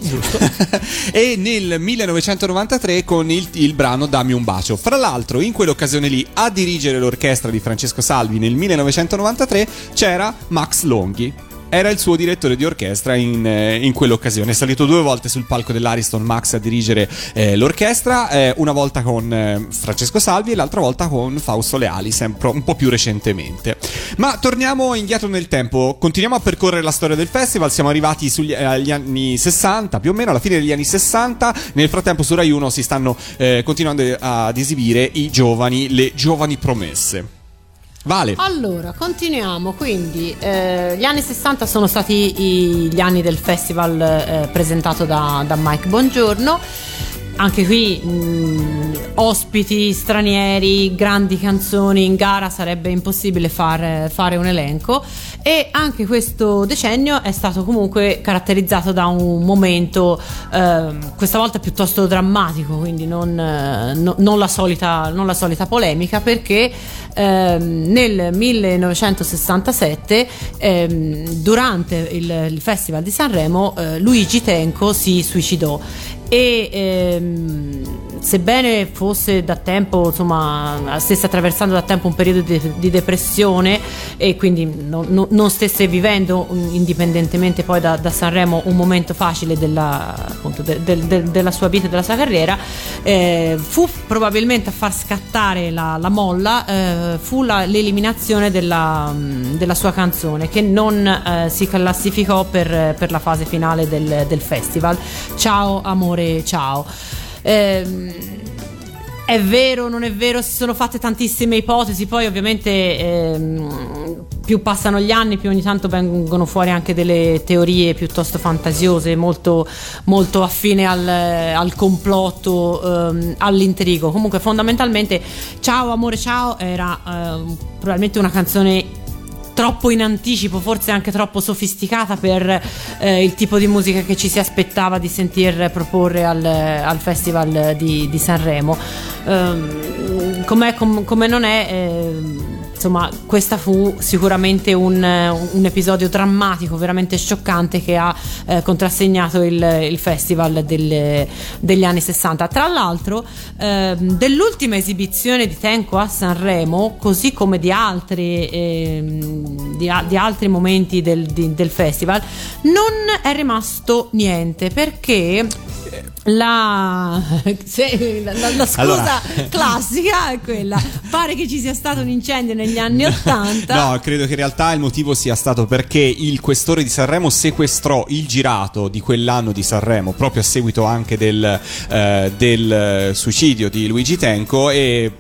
[LAUGHS] e nel 1993 con il, il brano Dammi un bacio. Fra l'altro, in quell'occasione lì, a dirigere l'orchestra di Francesco Salvi nel 1993 c'era Max Longhi. Era il suo direttore di orchestra in, eh, in quell'occasione. È salito due volte sul palco dell'Ariston Max a dirigere eh, l'orchestra, eh, una volta con eh, Francesco Salvi e l'altra volta con Fausto Leali, sempre un po' più recentemente. Ma torniamo indietro nel tempo, continuiamo a percorrere la storia del festival, siamo arrivati sugli, agli anni 60, più o meno alla fine degli anni 60. Nel frattempo su Rai 1 si stanno eh, continuando ad esibire i giovani, le giovani promesse. Vale. Allora, continuiamo. Quindi, eh, gli anni 60 sono stati i- gli anni del festival eh, presentato da, da Mike Bongiorno. Anche qui mh, ospiti stranieri, grandi canzoni in gara, sarebbe impossibile fare, fare un elenco. E anche questo decennio è stato comunque caratterizzato da un momento, ehm, questa volta piuttosto drammatico, quindi non, eh, no- non la, solita, non la solita polemica, perché ehm, nel 1967, ehm, durante il, il Festival di Sanremo, eh, Luigi Tenco si suicidò e ehm, sebbene fosse da tempo insomma stesse attraversando da tempo un periodo di, di depressione e quindi non, non- non stesse vivendo mm, indipendentemente poi da, da Sanremo un momento facile della, appunto, de- del- del- della sua vita e della sua carriera eh, fu probabilmente a far scattare la, la molla eh, fu la- l'eliminazione della, mm, della sua canzone che non eh, si classificò per, per la fase finale del, del festival. Ciao amore ciao Ehm, è vero, non è vero, si sono fatte tantissime ipotesi, poi ovviamente ehm, più passano gli anni, più ogni tanto vengono fuori anche delle teorie piuttosto fantasiose, molto, molto affine al, al complotto, ehm, all'intrigo. Comunque fondamentalmente Ciao amore ciao era ehm, probabilmente una canzone troppo in anticipo, forse anche troppo sofisticata per eh, il tipo di musica che ci si aspettava di sentir proporre al, al Festival di, di Sanremo. Ehm, com'è, com- come non è, ehm, insomma, questo fu sicuramente un, un episodio drammatico, veramente scioccante che ha eh, contrassegnato il, il festival del- degli anni 60. Tra l'altro, ehm, dell'ultima esibizione di Tenco a Sanremo, così come di altri, ehm, di, di altri momenti del, di- del festival, non è rimasto niente perché la, [LAUGHS] se- la- la- la scusa Allora. [LAUGHS] classica è quella. Pare che ci sia stato un incendio negli anni [LAUGHS] Ottanta. No, credo che in realtà il motivo sia stato perché il questore di Sanremo sequestrò il girato di quell'anno di Sanremo, proprio a seguito anche del, eh, del suicidio di Luigi Tenco e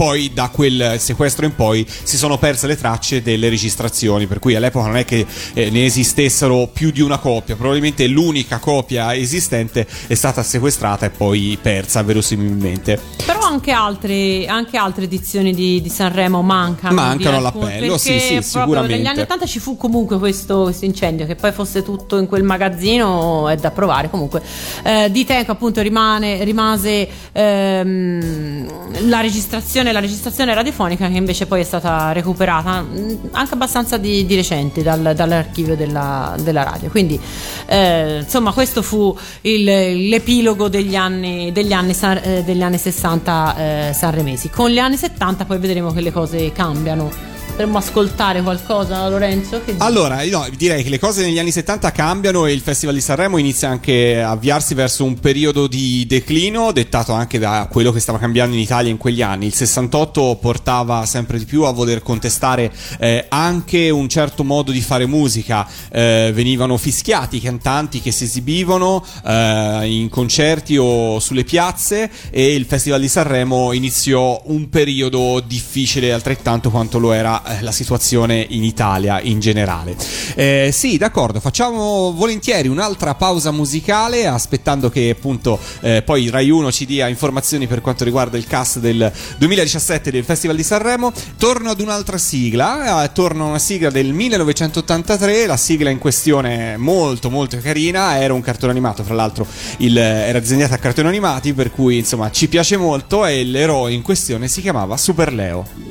poi da quel sequestro in poi si sono perse le tracce delle registrazioni, per cui all'epoca non è che eh, ne esistessero più di una copia, probabilmente l'unica copia esistente è stata sequestrata e poi persa verosimilmente. Però anche altre, anche altre edizioni di, di Sanremo mancano. Mancano all'appello, sì, sì, sicuramente. Negli anni 80 ci fu comunque questo, questo incendio, che poi fosse tutto in quel magazzino è da provare. Comunque, eh, di Tenco appunto rimane, rimase ehm, la registrazione, la registrazione radiofonica che invece poi è stata recuperata mh, anche abbastanza di, di recente dal- dall'archivio della, della radio. Quindi, eh, insomma, questo fu il- l'epilogo degli anni, degli anni, eh, degli anni 60 eh, sanremesi. Con gli anni 70 poi vedremo che le cose cambiano. Potremmo ascoltare qualcosa, Lorenzo? Allora, no, direi che le cose negli anni 70 cambiano e il Festival di Sanremo inizia anche a avviarsi verso un periodo di declino, dettato anche da quello che stava cambiando in Italia in quegli anni. Il 68 portava sempre di più a voler contestare eh, anche un certo modo di fare musica. Eh, venivano fischiati i cantanti che si esibivano eh, in concerti o sulle piazze e il Festival di Sanremo iniziò un periodo difficile altrettanto quanto lo era eh, la situazione in Italia in generale. Eh, sì, d'accordo, facciamo volentieri un'altra pausa musicale aspettando che appunto eh, poi Rai 1 ci dia informazioni per quanto riguarda il cast del 2017 del Festival di Sanremo. Torno ad un'altra sigla, eh, torno a una sigla del 1983, la sigla in questione è molto molto carina, era un cartone animato, fra l'altro il- era disegnata a cartoni animati, per cui insomma ci piace molto e l'eroe in questione si chiamava Super Leo.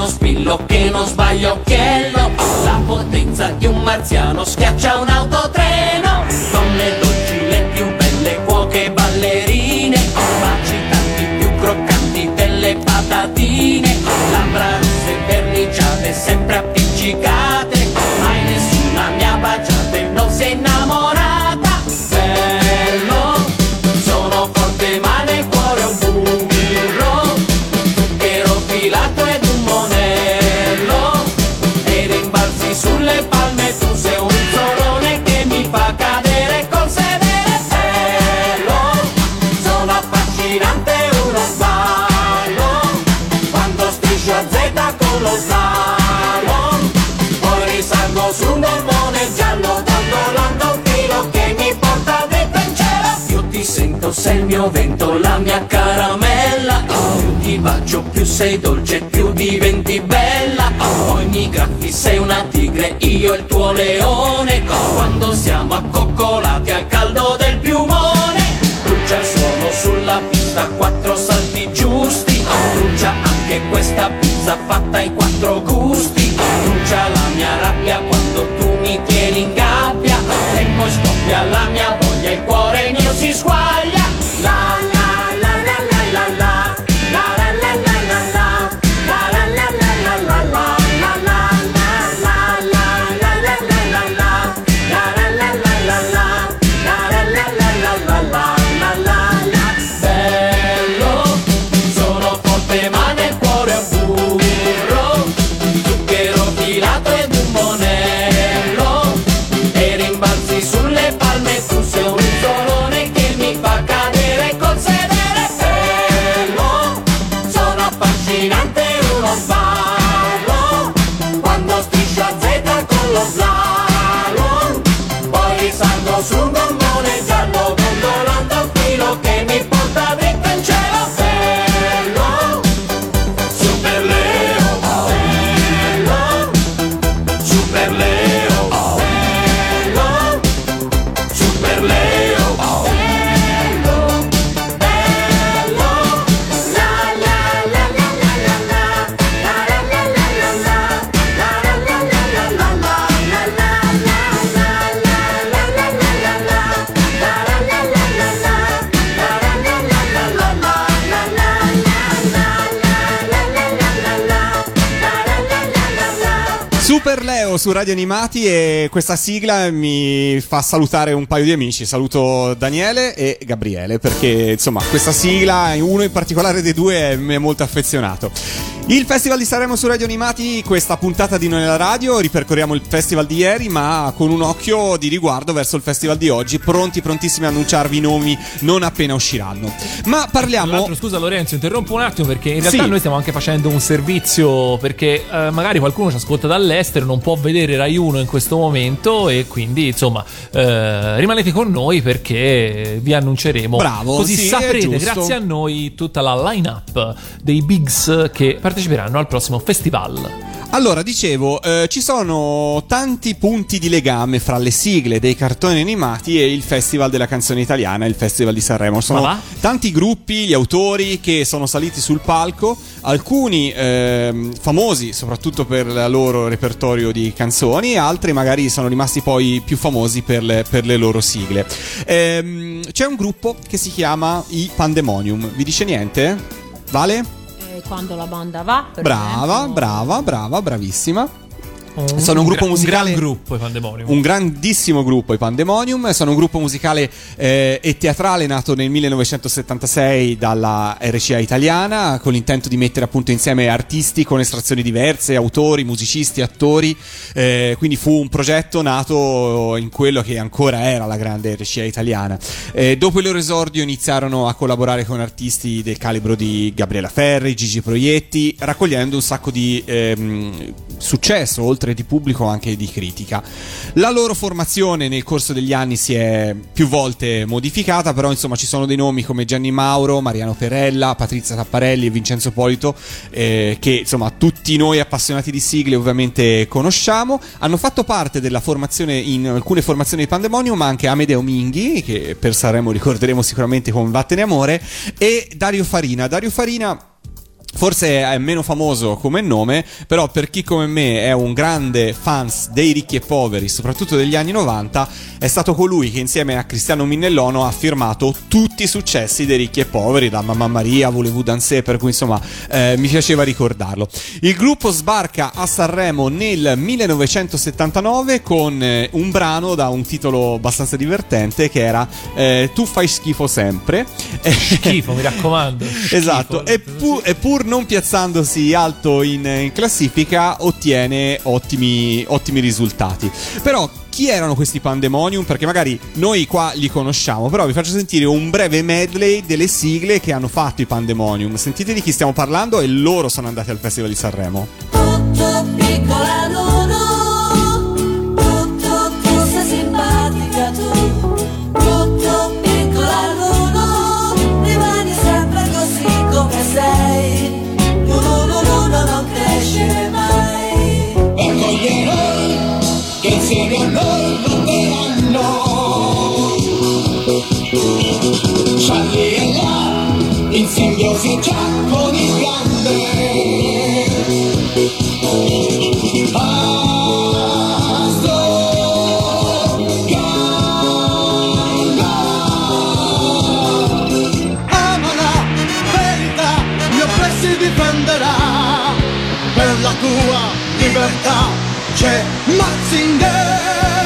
Uno spillo che non sbaglia occhiello La potenza di un marziano schiaccia un autotreno. Con le dolci, le più belle cuoche ballerine. Baci tanti più croccanti delle patatine. Labbra rosse verniciate, sempre appiccicate sei dolce, più diventi bella. Poi mi graffi, sei una tigre, io il tuo leone. Quando siamo accoccolati al caldo del piumone Brucia il suono sulla pista, quattro salti giusti. Brucia anche questa pizza fatta ai quattro gusti. Brucia la mia rabbia quando tu mi tieni in gabbia. E poi scoppia la mia su Radio Animati e questa sigla mi fa salutare un paio di amici. Saluto Daniele e Gabriele perché insomma questa sigla, uno in particolare dei due, mi è molto affezionato. Il Festival di Sanremo su Radio Animati, questa puntata di Noi nella Radio, ripercorriamo il festival di ieri ma con un occhio di riguardo verso il festival di oggi, pronti prontissimi a annunciarvi i nomi non appena usciranno. Ma parliamo... scusa Lorenzo, interrompo un attimo perché in realtà Sì. noi stiamo anche facendo un servizio perché eh, magari qualcuno ci ascolta dall'estero, non può vedere Rai 1 in questo momento e quindi insomma eh, rimanete con noi perché vi annunceremo. Bravo, Così sì, saprete grazie a noi tutta la line-up dei Bigs che parteciperanno al prossimo festival. Allora, dicevo, eh, ci sono tanti punti di legame fra le sigle dei cartoni animati e il Festival della canzone italiana, il Festival di Sanremo. Sono tanti gruppi, gli autori che sono saliti sul palco, alcuni ehm, famosi soprattutto per il loro repertorio di canzoni, altri magari sono rimasti poi più famosi per le, per le loro sigle. Ehm, c'è un gruppo che si chiama i Pandemonium, vi dice niente? Vale? Quando la banda va. Brava, esempio. brava, brava, bravissima. Un- Sono un gruppo gra- musicale- Un gran gruppo, i Pandemonium. Un grandissimo gruppo, i Pandemonium. Sono un gruppo musicale eh, e teatrale nato nel 1976 dalla RCA italiana con l'intento di mettere appunto insieme artisti con estrazioni diverse, autori, musicisti, attori. Eh, quindi fu un progetto nato in quello che ancora era la grande RCA italiana. Eh, dopo il loro esordio iniziarono a collaborare con artisti del calibro di Gabriela Ferri, Gigi Proietti, raccogliendo un sacco di ehm, successo, oltre di pubblico anche di critica. La loro formazione nel corso degli anni si è più volte modificata, però insomma ci sono dei nomi come Gianni Mauro, Mariano Perella, Patrizia Tapparelli e Vincenzo Polito eh, che insomma tutti noi appassionati di sigle ovviamente conosciamo. Hanno fatto parte della formazione in alcune formazioni di Pandemonium, ma anche Amedeo Minghi, che per Sanremo ricorderemo sicuramente con Vattene Amore, e Dario Farina. Dario Farina Forse è meno famoso come nome, però per chi come me è un grande fans dei ricchi e poveri, soprattutto degli anni 90, è stato colui che insieme a Cristiano Minnellono ha firmato tutti i successi dei ricchi e poveri, da Mamma Maria, Volevo Danser, per cui insomma eh, mi piaceva ricordarlo. Il gruppo sbarca a Sanremo nel 1979 con eh, un brano da un titolo abbastanza divertente che era eh, Tu fai schifo sempre. Schifo, mi raccomando. [LAUGHS] Esatto, Schifo. e, pu- e pur non piazzandosi alto in, in classifica, ottiene ottimi, ottimi risultati. Però chi erano questi Pandemonium? Perché magari noi qua li conosciamo, però vi faccio sentire un breve medley delle sigle che hanno fatto i Pandemonium. Sentite di chi stiamo parlando e loro sono andati al Festival di Sanremo. Tutto piccola Lulu, Charlie è là, in simbiosi già con il grande. Astro Ama la verità, gli oppressi difenderà. Per la tua libertà c'è Mazinger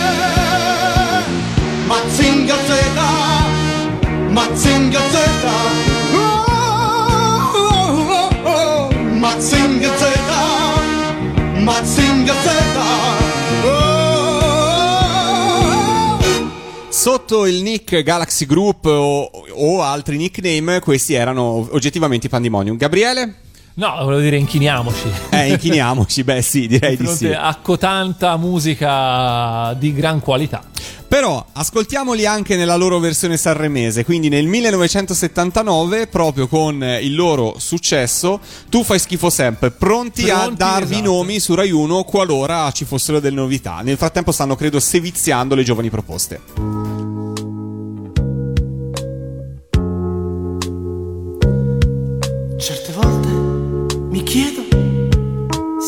Sotto il nick Galaxy Group o, o altri nickname, questi erano oggettivamente i Pandemonium. Gabriele? No, volevo dire inchiniamoci. Eh, inchiniamoci, beh sì, [LAUGHS] direi Di sì. a cotanta musica di gran qualità. Però ascoltiamoli anche nella loro versione sanremese, quindi nel 1979, proprio con il loro successo, Tu fai schifo sempre, pronti, a Pronti, darvi i esatto. nomi su Rai 1 qualora ci fossero delle novità. Nel frattempo stanno, credo, seviziando le giovani proposte.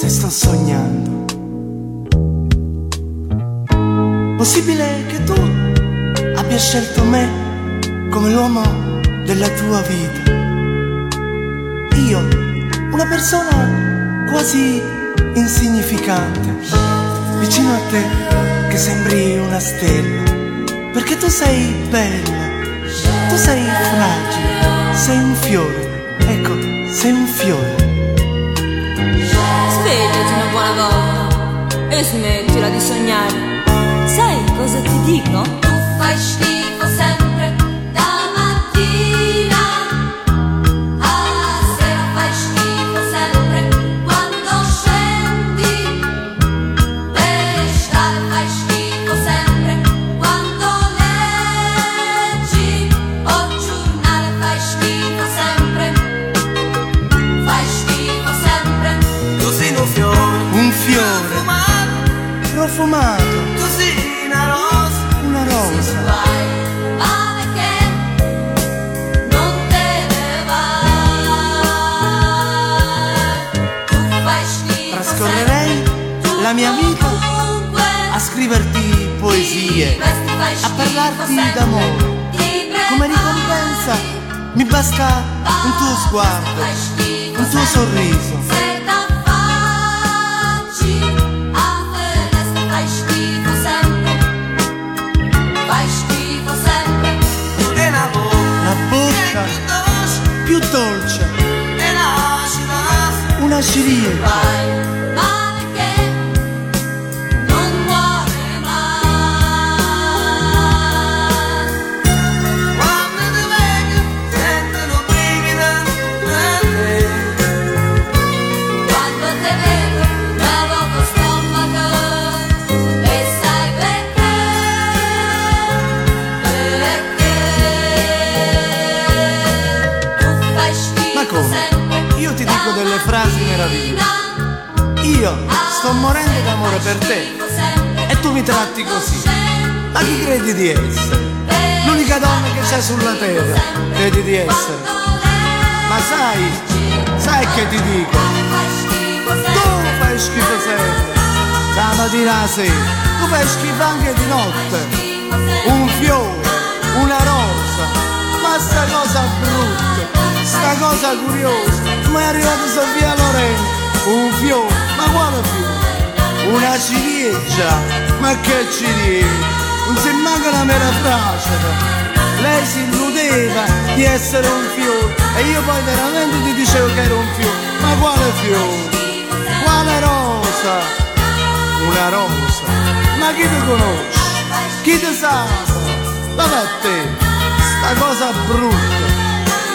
Se sto sognando. Possibile che tu abbia scelto me come l'uomo della tua vita. Io, una persona quasi insignificante, vicino a te che sembri una stella, perché tu sei bella, tu sei fragile, sei un fiore, ecco, sei un fiore. Buona volta e smettila di sognare. Sai cosa ti dico? Tu fai schifo poesie, a parlarti d'amore. Come ricompensa mi basta un tuo sguardo, un tuo sorriso. La bocca più dolce, una ciliegina. Delle frasi meravigliose. Io sto morendo d'amore per te e tu mi tratti così. Ma chi credi di essere? L'unica donna che c'è sulla terra, credi di essere. Ma sai, sai che ti dico? Tu fai schifo sempre, da mattina sera, tu fai schifo anche di notte. Un fiore, una rosa, ma sta cosa brutta, sta cosa curiosa, ma è arrivato Sofia Loren, un fiore, ma quale fiore? Una ciliegia, ma che ciliegia? Non si manca una mera frase. Lei si illudeva di essere un fiore e io poi veramente ti dicevo che ero un fiore. Ma quale fiore? Quale rosa? Una rosa. Ma chi ti conosce? Chi ti sa? Vabbè a te, sta cosa brutta.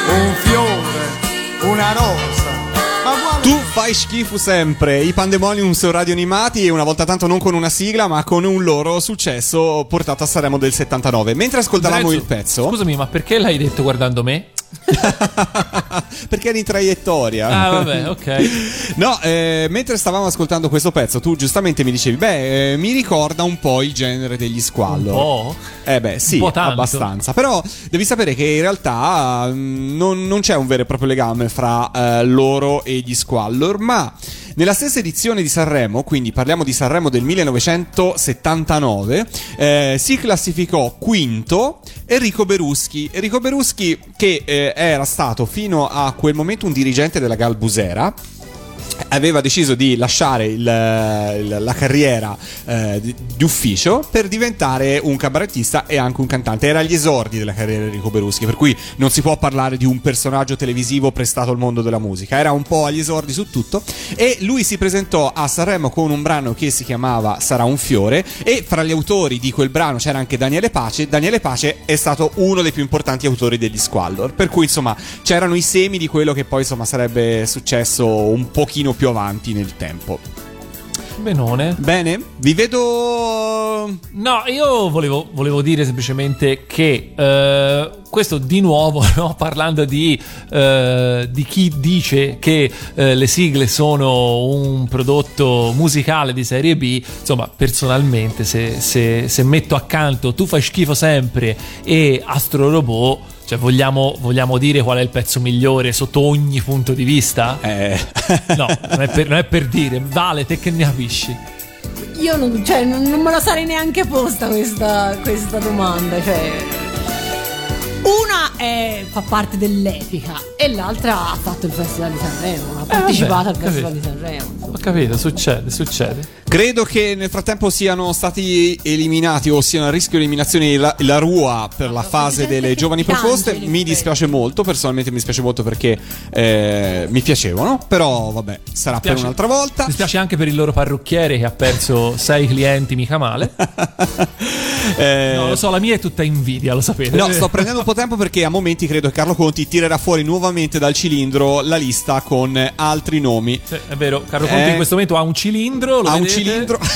Un fiore, una rosa. Ma quale Tu fai schifo sempre, i Pandemonium su radio animati e una volta tanto non con una sigla ma con un loro successo portato a Sanremo del 79. Mentre ascoltavamo Lorenzo, il pezzo, Scusami, ma perché l'hai detto guardando me? [LAUGHS] perché eri in traiettoria. Ah, vabbè, ok. [LAUGHS] No, eh, mentre stavamo ascoltando questo pezzo, tu giustamente mi dicevi, beh, eh, mi ricorda un po' il genere degli squallor. Un po'? Eh beh, sì, abbastanza. Però devi sapere che in realtà mm, non, non c'è un vero e proprio legame fra eh, loro e gli squallor, ma nella stessa edizione di Sanremo, quindi parliamo di Sanremo del 1979, eh, si classificò quinto Enrico Beruschi. Enrico Beruschi che eh, era stato fino a quel momento un dirigente della Galbusera aveva deciso di lasciare il- la carriera eh, di ufficio per diventare un cabarettista e anche un cantante. Era agli esordi della carriera di Enrico Beruschi, per cui non si può parlare di un personaggio televisivo prestato al mondo della musica. Era un po' agli esordi su tutto e lui si presentò a Sanremo con un brano che si chiamava Sarà un fiore e fra gli autori di quel brano c'era anche Daniele Pace. Daniele Pace è stato uno dei più importanti autori degli Squallor, per cui insomma c'erano i semi di quello che poi insomma sarebbe successo un pochino più avanti nel tempo. Benone. Bene, vi vedo No, io volevo, volevo dire semplicemente che eh, questo di nuovo, [LAUGHS] no, parlando di, eh, di chi dice che eh, le sigle sono un prodotto musicale di serie B, insomma, personalmente, se, se- se metto accanto Tu fai schifo sempre e Astro Robot. Cioè, vogliamo, vogliamo dire qual è il pezzo migliore sotto ogni punto di vista? Eh. No, non è, per, non è per dire. Vale, te che ne capisci? Io non, cioè, non, non me la sarei neanche posta questa, questa domanda. Cioè, una è- fa parte dell'epica e l'altra ha fatto il Festival di Sanremo, ha partecipato Eh, vabbè, al Festival capito. di Sanremo. Ho capito, succede, succede. Credo che nel frattempo siano stati eliminati o siano a rischio eliminazione la, la Rua per la fase delle giovani proposte. Mi dispiace molto, personalmente mi dispiace molto perché eh, mi piacevano, però vabbè, sarà per un'altra volta. Mi spiace anche per il loro parrucchiere che ha perso [LAUGHS] sei clienti mica male. Eh, No, lo so, la mia è tutta invidia, lo sapete. No, sto prendendo un po' tempo perché a momenti credo che Carlo Conti tirerà fuori nuovamente dal cilindro la lista con altri nomi. Sì, è vero, Carlo Conti Eh. in questo momento ha un cilindro. Lo Ha un vedete? cilindro. [LAUGHS]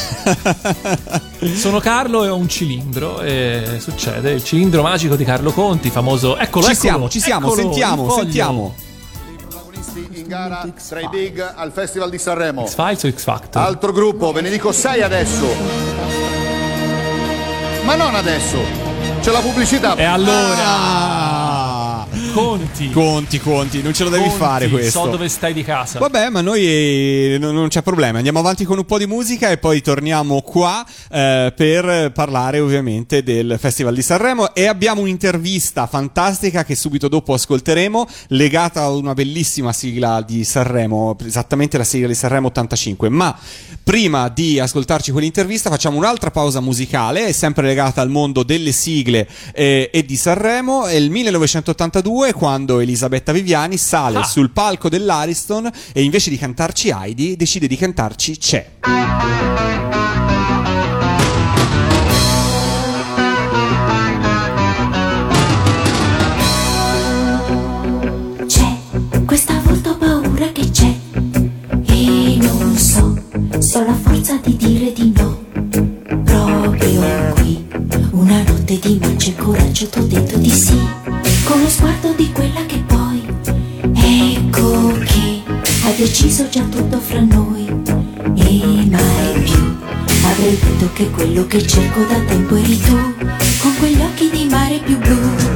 [LAUGHS] Sono Carlo e ho un cilindro. E succede. Il cilindro magico di Carlo Conti, famoso. Eccolo, ci eccolo, siamo, ci siamo, eccolo, sentiamo, sentiamo. in gara tra i big al Festival di Sanremo. X-Files o X-Factor? Altro gruppo, ve ne dico sei adesso. Ma non adesso. C'è la pubblicità. E allora, Ah, Conti. conti, conti, non ce lo devi Conti, fare questo. So dove stai di casa. Vabbè, ma noi eh, non, non c'è problema. Andiamo avanti con un po' di musica e poi torniamo qua eh, per parlare ovviamente del Festival di Sanremo. E abbiamo un'intervista fantastica che subito dopo ascolteremo, legata a una bellissima sigla di Sanremo, esattamente la sigla di Sanremo 85. Ma prima di ascoltarci quell'intervista, facciamo un'altra pausa musicale, sempre legata al mondo delle sigle eh, e di Sanremo. È il 1982 quando Elisabetta Viviani sale Ah. sul palco dell'Ariston e invece di cantarci Heidi decide di cantarci C'è. C'è, questa volta ho paura che c'è E non so se ho la forza di dire di Proprio qui, una notte di maggio e coraggio t'ho detto di sì. Con lo sguardo di quella che poi Ecco che ha deciso già tutto fra noi. E mai più avrei detto che quello che cerco da tempo eri tu. Con quegli occhi di mare più blu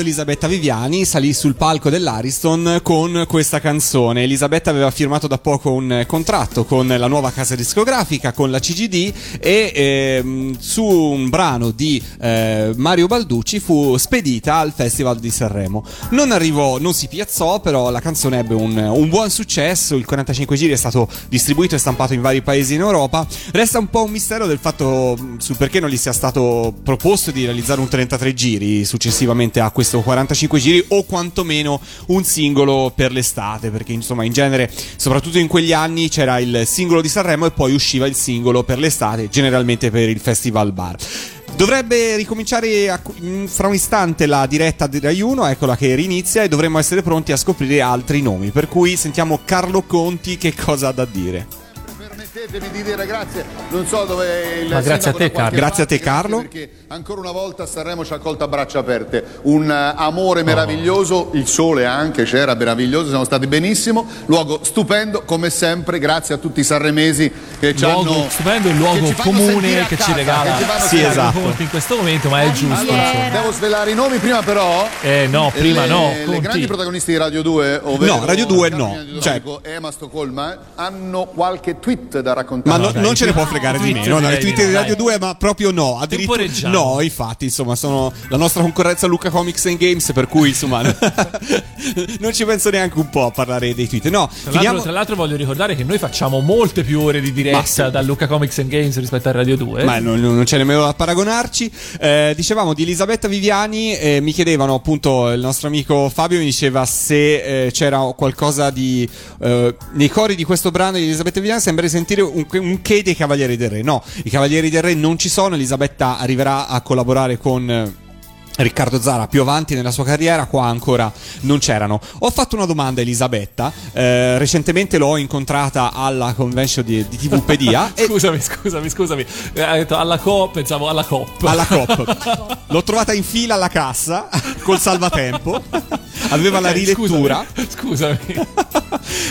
quando Elisabetta Viviani salì sul palco dell'Ariston con questa canzone. Elisabetta aveva firmato da poco un contratto con la nuova casa discografica, con la CGD e ehm, su un brano di eh, Mario Balducci fu spedita al Festival di Sanremo. Non arrivò, non si piazzò, però la canzone ebbe un, un buon successo. Il 45 giri è stato distribuito e stampato in vari paesi in Europa. Resta un po' un mistero del fatto mh, sul perché non gli sia stato proposto di realizzare un 33 giri successivamente a questo 45 giri o quantomeno un singolo per l'estate perché insomma in genere soprattutto in quegli anni c'era il singolo di Sanremo e poi usciva il singolo per l'estate generalmente per il festival bar Dovrebbe ricominciare a- in- fra un istante la diretta di Rai 1, eccola che rinizia e dovremmo essere pronti a scoprire altri nomi. Per cui sentiamo Carlo Conti che cosa ha da dire. Permettetemi di dire grazie, non so dove il Ma grazie a te, Carlo. Grazie a te, Carlo. Perché ancora una volta Sanremo ci ha accolto a braccia aperte. Un eh, amore meraviglioso, il sole anche c'era meraviglioso, siamo stati benissimo. Luogo stupendo, come sempre, grazie a tutti i sanremesi che ci luogo hanno stupendo, il che luogo comune che ci regala che ci sì, esatto. In questo momento, ma è giusto. Allora, insomma. devo svelare i nomi prima però. Eh no, prima le, no. Le Conti. grandi protagonisti di Radio 2, ovvero No, Radio 2 no. Cioè- Emma Stoccolma, hanno qualche tweet da Ma raccontare. no- non ce ne può fregare di meno. No, i tweet di Radio 2, ma proprio no. Addirittura, no, infatti, insomma, sono la nostra concorrenza Luca Comics and Games. Per cui, insomma, [LAUGHS] non ci penso neanche un po' a parlare dei tweet. No, Tra l'altro, finiamo. tra l'altro voglio ricordare che noi facciamo molte più ore di diretta Ma sì. da Luca Comics and Games rispetto a Radio 2. Ma non, non c'è nemmeno da paragonarci. Eh, dicevamo di Elisabetta Viviani, eh, mi chiedevano appunto il nostro amico Fabio mi diceva se eh, c'era qualcosa di eh, nei cori di questo brano di Elisabetta Viviani sembra di sentire un, un che dei Cavalieri del Re. No, i Cavalieri del Re non ci sono, Elisabetta arriverà a collaborare con eh, Riccardo Zara più avanti nella sua carriera, qua ancora non c'erano. Ho fatto una domanda a Elisabetta, eh, recentemente l'ho incontrata alla convention di, di TVpedia [LAUGHS] e Scusami, scusami, scusami. Eh, Ha detto alla COP, pensavo alla COP. alla COP. [LAUGHS] L'ho trovata in fila alla cassa col salvatempo. [LAUGHS] Aveva la Ok, rilettura. Scusami.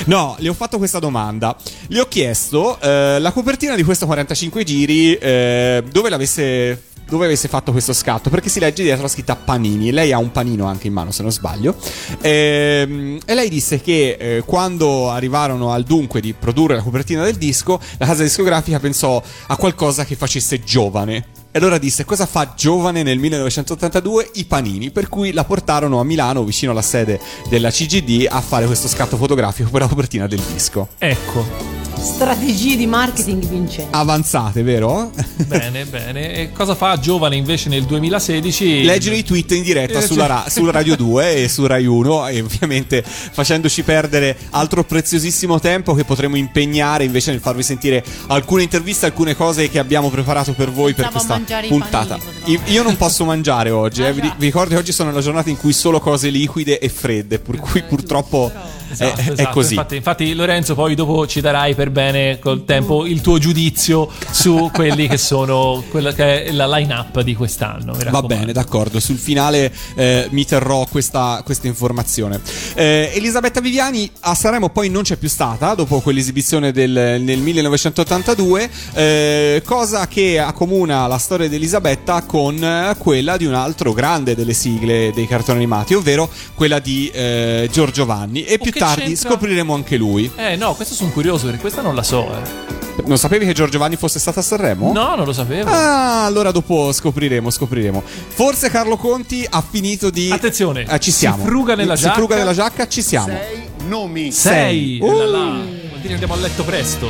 No, le ho fatto questa domanda. Le ho chiesto eh, la copertina di questo 45 giri eh, dove l'avesse dove avesse fatto questo scatto? Perché si legge dietro la scritta Panini lei ha un panino anche in mano se non sbaglio. Ehm, e lei disse che eh, quando arrivarono al dunque di produrre la copertina del disco la casa discografica pensò a qualcosa che facesse giovane e allora disse cosa fa giovane nel 1982 i panini per cui la portarono a Milano vicino alla sede della CGD a fare questo scatto fotografico per la copertina del disco Ecco, Strategie di marketing vincenti. avanzate vero? bene, [LAUGHS] bene. E cosa fa giovane invece nel 2016? leggere i tweet in diretta Eh, sulla, Ra- sul Radio 2 e su Rai 1 e ovviamente facendoci perdere altro preziosissimo tempo che potremo impegnare invece nel farvi sentire alcune interviste, alcune cose che abbiamo preparato per voi per Pensavo questa puntata. panini, Io, non posso mangiare oggi, eh, vi ricordo che oggi sono la giornata in cui solo cose liquide e fredde, per cui purtroppo è- Esatto, è, esatto. così. Infatti, infatti, Lorenzo, poi dopo ci darai per bene col tempo il tuo giudizio su quelli che sono quella che è la line-up di quest'anno. Va bene, d'accordo. Sul finale eh, mi terrò questa, questa informazione. Eh, Elisabetta Viviani a Sanremo poi non c'è più stata dopo quell'esibizione del, nel 1982, eh, cosa che accomuna la storia di Elisabetta con eh, quella di un altro grande delle sigle dei cartoni animati, ovvero quella di eh, Giorgio Vanni. E più che tardi c'entra? scopriremo anche lui. Eh no, questo sono curioso perché questa non la so. Eh. Non sapevi che Giorgio Vanni fosse stata a Sanremo? No, non lo sapevo. Ah, allora dopo scopriremo, scopriremo. Forse Carlo Conti ha finito di. Attenzione, Eh, ci si siamo. fruga nella si giacca. fruga nella giacca, ci siamo. Sei nomi. Sei. Uh. là là. Vuol dire andiamo a letto presto.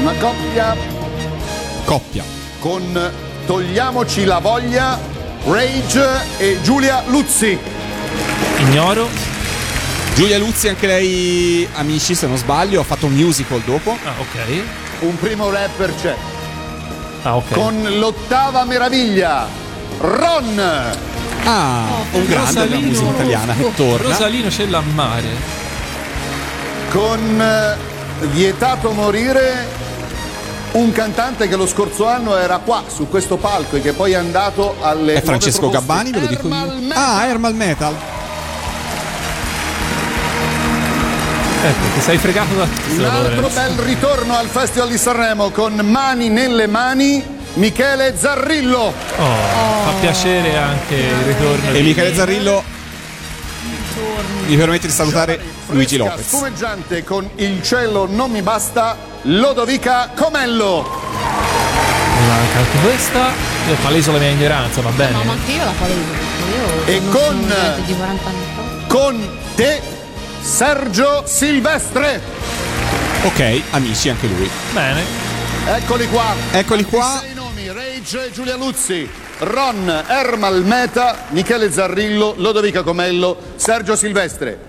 Una coppia Coppia. con Togliamoci la voglia Rage e Giulia Luzzi. Ignoro. Giulia Luzzi, anche lei, amici, se non sbaglio, ha fatto un musical dopo. Ah, ok. Un primo rapper c'è. Ah, ok. Con l'ottava meraviglia, Ron. Ah, un grande della musica italiana che torna. Rosalino c'è la mare. Con eh, Vietato morire, un cantante che lo scorso anno era qua su questo palco e che poi è andato alle. È Francesco Gabbani, ve lo dico io. Ah, Hermal Metal. Ecco, ti sei fregato da Un altro bel ritorno al Festival di Sanremo con Mani nelle mani, Michele Zarrillo. Oh, Fa piacere anche il ritorno E di Michele Zarrillo mi permette di salutare Luigi Fresca, Lopez. Spumeggiante con Il cielo non mi basta, Lodovica Comello. Manca anche questa. Io paleso la mia ignoranza, va bene. No, ma anche io la paleso. Io E con- studente di 40 anni fa. Con te, Sergio Silvestre. Ok, amici, anche lui. Bene. Eccoli qua. Eccoli qua. Sei nomi, Rage Giulia Luzzi, Ron Ermal Meta, Michele Zarrillo, Lodovica Comello, Sergio Silvestre.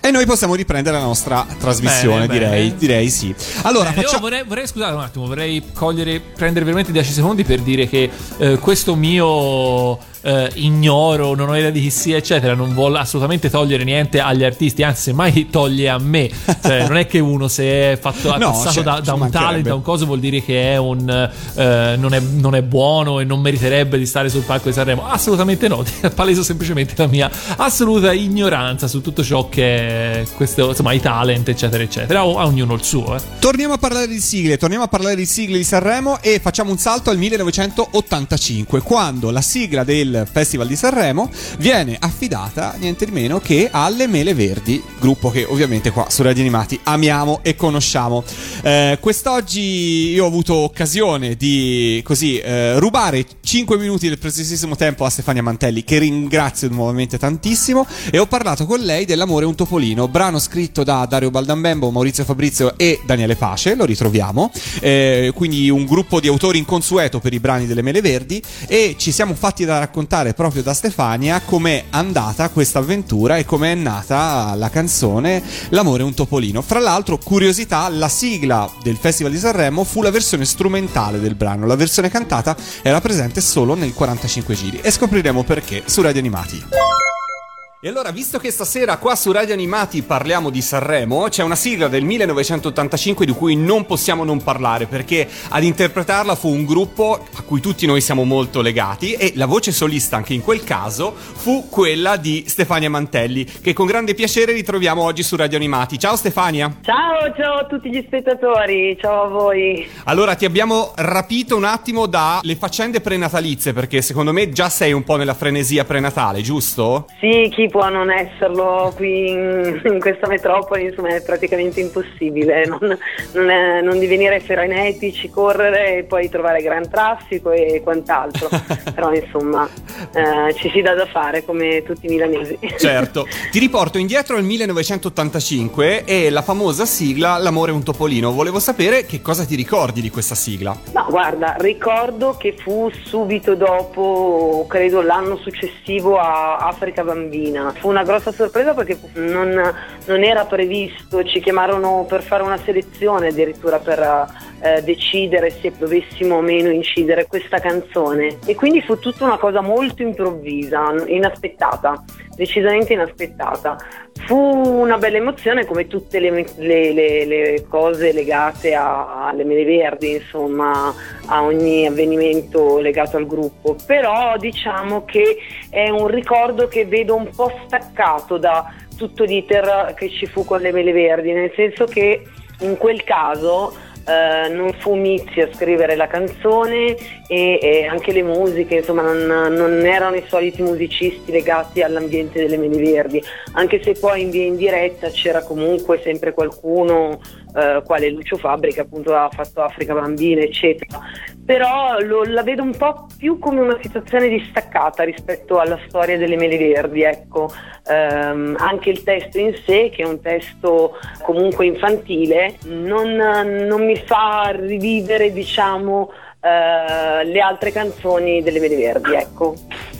E noi possiamo riprendere la nostra trasmissione, Bene, direi, bene. direi sì. Allora, Bene, io facciamo. vorrei, vorrei scusate un attimo, vorrei cogliere, prendere veramente 10 secondi per dire che eh, questo mio eh, ignoro, non ho idea di chi sia, eccetera, non vuole assolutamente togliere niente agli artisti, anzi, semmai [LAUGHS] toglie a me. Cioè, non è che uno se è fatto [LAUGHS] No, passato certo, da, da un talent, da un coso, vuol dire che è un eh, non, è, non è buono e non meriterebbe di stare sul palco di Sanremo. Assolutamente no, [LAUGHS] paleso semplicemente la mia assoluta ignoranza su tutto ciò che è questo, insomma, i talent, eccetera, eccetera. O a ognuno il suo, eh. Torniamo a parlare di sigle, torniamo a parlare di sigle di Sanremo e facciamo un salto al 1985, quando la sigla del Festival di Sanremo viene affidata niente di meno che alle Mele Verdi, gruppo che ovviamente qua su Radio Animati amiamo e conosciamo. Eh, quest'oggi io ho avuto occasione di così eh, rubare 5 minuti del preziosissimo tempo a Stefania Mantelli, che ringrazio nuovamente tantissimo, e ho parlato con lei dell'amore un topolino, brano scritto da Dario Baldambembo, Maurizio Fabrizio e Daniele Pace, lo ritroviamo, eh, quindi un gruppo di autori inconsueto per i brani delle Mele Verdi e ci siamo fatti da raccontare proprio da Stefania com'è andata questa avventura e com'è nata la canzone L'amore è un topolino. Fra l'altro, curiosità, la sigla del Festival di Sanremo fu la versione strumentale del brano, la versione cantata era presente solo nel 45 giri e scopriremo perché su Radio Animati. E allora, visto che stasera qua su Radio Animati parliamo di Sanremo, c'è una sigla del 1985 di cui non possiamo non parlare, perché ad interpretarla fu un gruppo a cui tutti noi siamo molto legati e la voce solista anche in quel caso fu quella di Stefania Mantelli, che con grande piacere ritroviamo oggi su Radio Animati. Ciao Stefania! Ciao, ciao a tutti gli spettatori, ciao a voi. Allora, ti abbiamo rapito un attimo dalle faccende prenatalizie, perché secondo me già sei un po' nella frenesia prenatale, giusto? Sì, chi può non esserlo qui in, in questa metropoli, insomma è praticamente impossibile, non, non è- non divenire frenetici, correre e poi trovare gran traffico e quant'altro, [LAUGHS] però insomma eh, ci si dà da fare come tutti i milanesi. Certo, ti riporto indietro al 1985 e la famosa sigla L'amore è un topolino. Volevo sapere che cosa ti ricordi di questa sigla. No, guarda, ricordo che fu subito dopo, credo l'anno successivo a Africa Bambina. Fu una grossa sorpresa perché non, non era previsto, ci chiamarono per fare una selezione addirittura per eh, decidere se dovessimo o meno incidere questa canzone. E quindi fu tutta una cosa molto improvvisa, inaspettata, decisamente inaspettata. Fu una bella emozione come tutte le, le- le- le cose legate a- alle Mele Verdi, insomma, a ogni avvenimento legato al gruppo. Però diciamo che è un ricordo che vedo un po' staccato da tutto l'iter che ci fu con le Mele Verdi, nel senso che in quel caso eh, non fu Mizzi a scrivere la canzone e, e anche le musiche, insomma non, non erano i soliti musicisti legati all'ambiente delle Mele Verdi, anche se poi in via in diretta c'era comunque sempre qualcuno, eh, quale Lucio Fabri che appunto ha fatto Africa Bambina eccetera, però lo- la vedo un po' più come una situazione distaccata rispetto alla storia delle Mele Verdi, ecco. Ehm, anche il testo in sé, che è un testo comunque infantile, non, non mi fa rivivere, diciamo, eh, le altre canzoni delle Mele Verdi, ecco.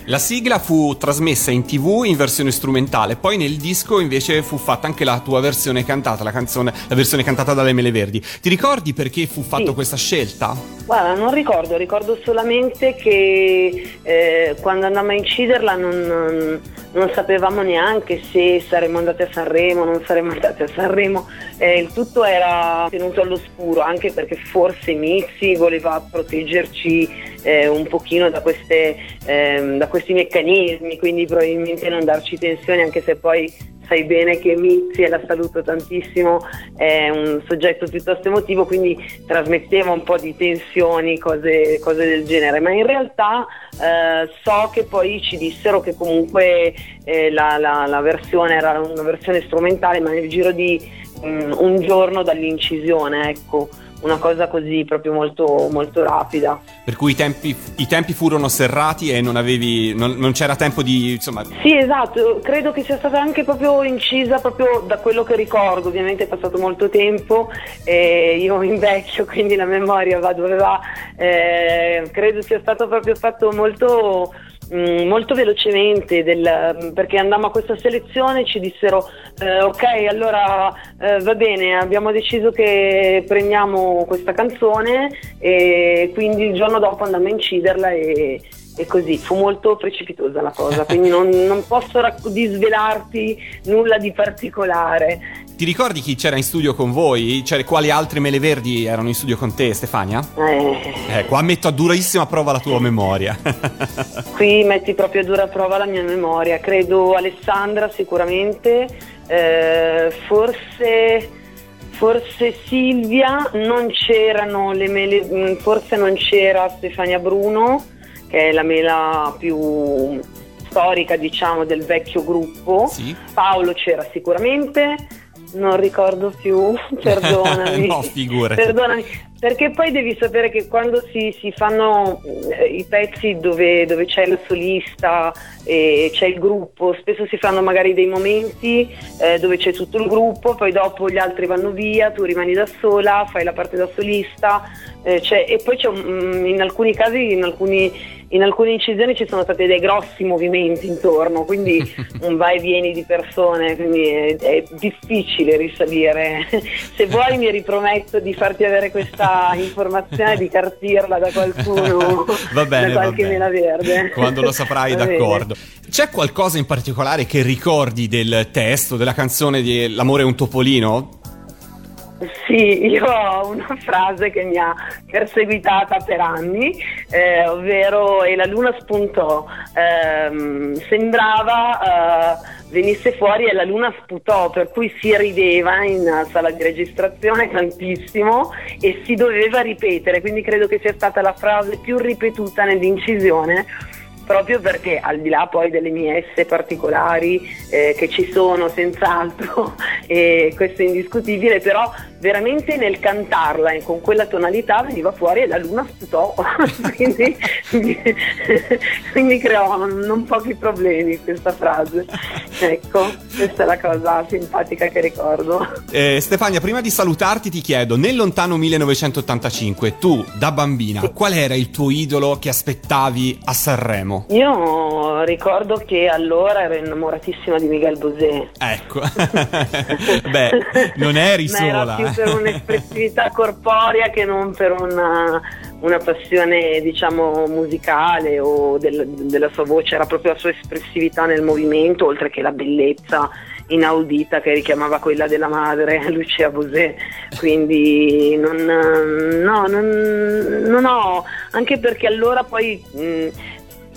La sigla fu trasmessa in tv in versione strumentale, poi nel disco invece fu fatta anche la tua versione cantata, la canzone, la versione cantata dalle Mele Verdi. Ti ricordi perché fu fatta Sì. questa scelta? Guarda, non ricordo, ricordo solamente che eh, quando andammo a inciderla non, non- sapevamo neanche se saremmo andati a Sanremo, non saremmo [LAUGHS] andati a Sanremo, Eh, il tutto era tenuto all'oscuro, anche perché forse Mixi voleva proteggerci eh, un pochino da, queste, ehm, da questi meccanismi, quindi probabilmente non darci tensioni, anche se poi sai bene che Mizzi, e la saluto tantissimo, è un soggetto piuttosto emotivo, quindi trasmetteva un po' di tensioni, cose, cose del genere, ma in realtà eh, so che poi ci dissero che comunque eh, la, la- la versione era una versione strumentale, ma nel giro di mm, un giorno dall'incisione, ecco, una cosa così proprio molto, molto rapida. Per cui i tempi, i tempi furono serrati e non avevi. non, non c'era tempo di. insomma. Sì, esatto, credo che sia stata anche proprio incisa proprio da quello che ricordo, ovviamente è passato molto tempo e io invecchio, quindi la memoria va dove va, Eh, credo sia stato proprio fatto molto, mm, molto velocemente del- perché andammo a questa selezione ci dissero eh, ok allora eh, va bene abbiamo deciso che prendiamo questa canzone e quindi il giorno dopo andammo a inciderla e, e così. Fu molto precipitosa la cosa quindi non, non posso racc- disvelarti nulla di particolare Ti ricordi chi c'era in studio con voi? Cioè, quali altri Mele Verdi erano in studio con te, Stefania? Eh, Eh, qua metto a durissima prova la tua memoria. [LAUGHS] Qui metti proprio a dura prova la mia memoria. Credo Alessandra sicuramente, eh, forse, forse Silvia, non c'erano le mele, mm, forse non c'era Stefania Bruno, che è la mela più storica diciamo del vecchio gruppo. Paolo c'era sicuramente. Non ricordo più, [LAUGHS] perdonami. [LAUGHS] no, figurati. Perdonami, perché poi devi sapere che quando si, si fanno eh, i pezzi dove, dove c'è la solista e c'è il gruppo, spesso si fanno magari dei momenti eh, dove c'è tutto il gruppo, poi dopo gli altri vanno via, tu rimani da sola, fai la parte da solista, eh, c'è- e poi c'è un- mm, in alcuni casi, in, alcuni, in alcune incisioni ci sono stati dei grossi movimenti intorno, quindi [LAUGHS] un vai e vieni di persone, quindi è, è difficile risalire. [LAUGHS] Se vuoi mi riprometto di farti avere questa informazione, di cartirla da qualcuno, [LAUGHS] Va bene, da va qualche bene. mela verde. Quando lo saprai, [LAUGHS] Va bene. d'accordo. C'è qualcosa in particolare che ricordi del testo, della canzone di L'amore è un topolino? Sì, io ho una frase che mi ha perseguitata per anni, eh, ovvero e la luna spuntò, Ehm, sembrava eh, venisse fuori e la luna sputò, per cui si rideva in sala di registrazione tantissimo e si doveva ripetere, quindi credo che sia stata la frase più ripetuta nell'incisione proprio perché al di là poi delle mie esse particolari eh, che ci sono senz'altro [LAUGHS] e questo è indiscutibile però veramente nel cantarla e con quella tonalità veniva fuori e la luna sputò. [LAUGHS] Quindi, [LAUGHS] quindi creò non pochi problemi questa frase. Ecco questa è la cosa simpatica che ricordo. Eh, Stefania, prima di salutarti ti chiedo, nel lontano 1985, tu da bambina, qual era il tuo idolo che aspettavi a Sanremo? Io ricordo che allora ero innamoratissima di Miguel Bosé Ecco, [LAUGHS] beh, non eri Ma era sola. più eh. per un'espressività corporea che non per una, una passione diciamo musicale o del- della sua voce, era proprio la sua espressività nel movimento oltre che la bellezza inaudita che richiamava quella della madre [LAUGHS] Lucia Bosé quindi non, no, non, non ho anche perché allora poi mh,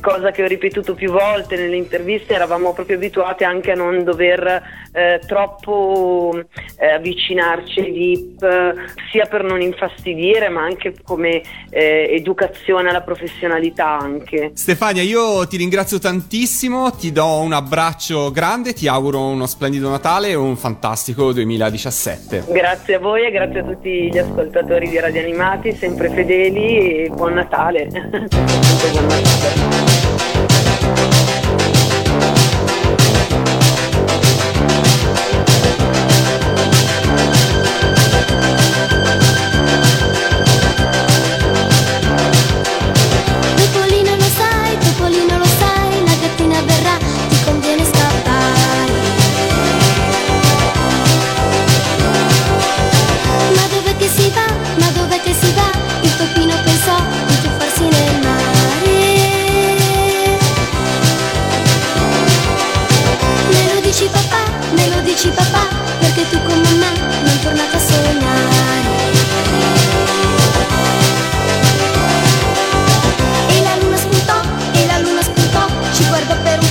cosa che ho ripetuto più volte nelle interviste, eravamo proprio abituati anche a non dover eh, troppo eh, avvicinarci ai VIP, sia per non infastidire, ma anche come eh, educazione alla professionalità anche. Stefania, io ti ringrazio tantissimo, ti do un abbraccio grande, ti auguro uno splendido Natale e un fantastico 2017. Grazie a voi e grazie a tutti gli ascoltatori di Radio Animati, sempre fedeli e buon Natale. [LAUGHS] Buon Natale.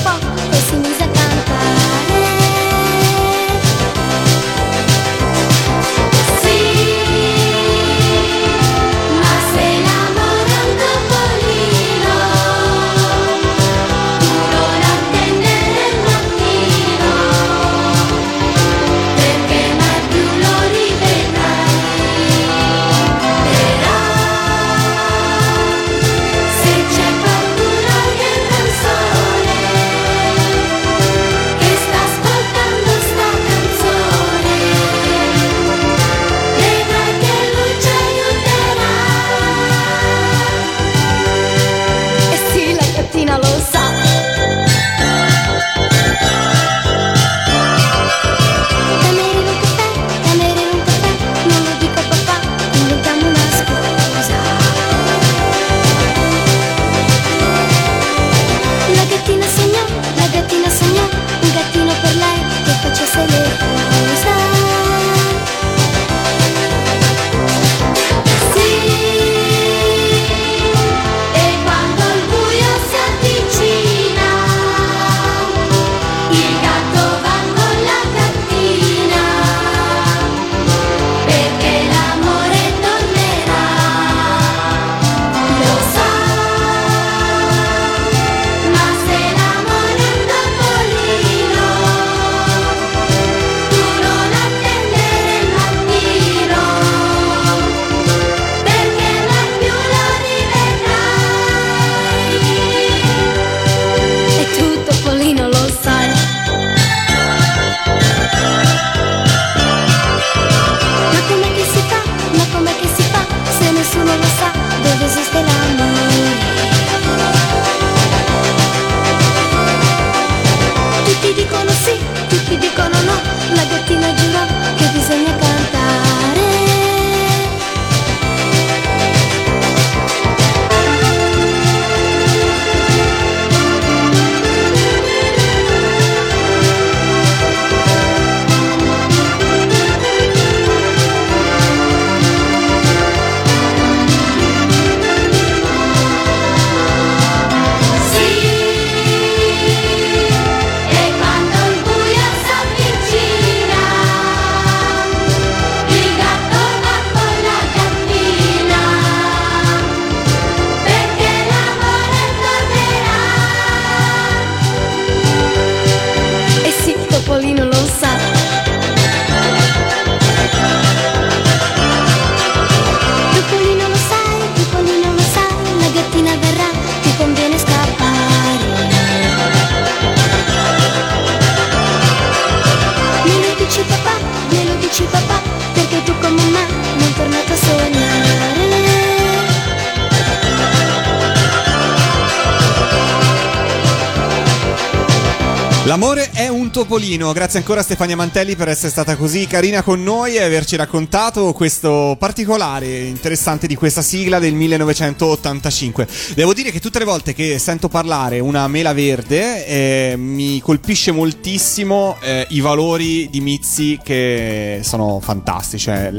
放。Un topolino. Grazie ancora a Stefania Mantelli per essere stata così carina con noi e averci raccontato questo particolare interessante di questa sigla del 1985. Devo dire che tutte le volte che sento parlare una mela verde eh, mi colpisce moltissimo eh, i valori di Mizzi che sono fantastici. Cioè,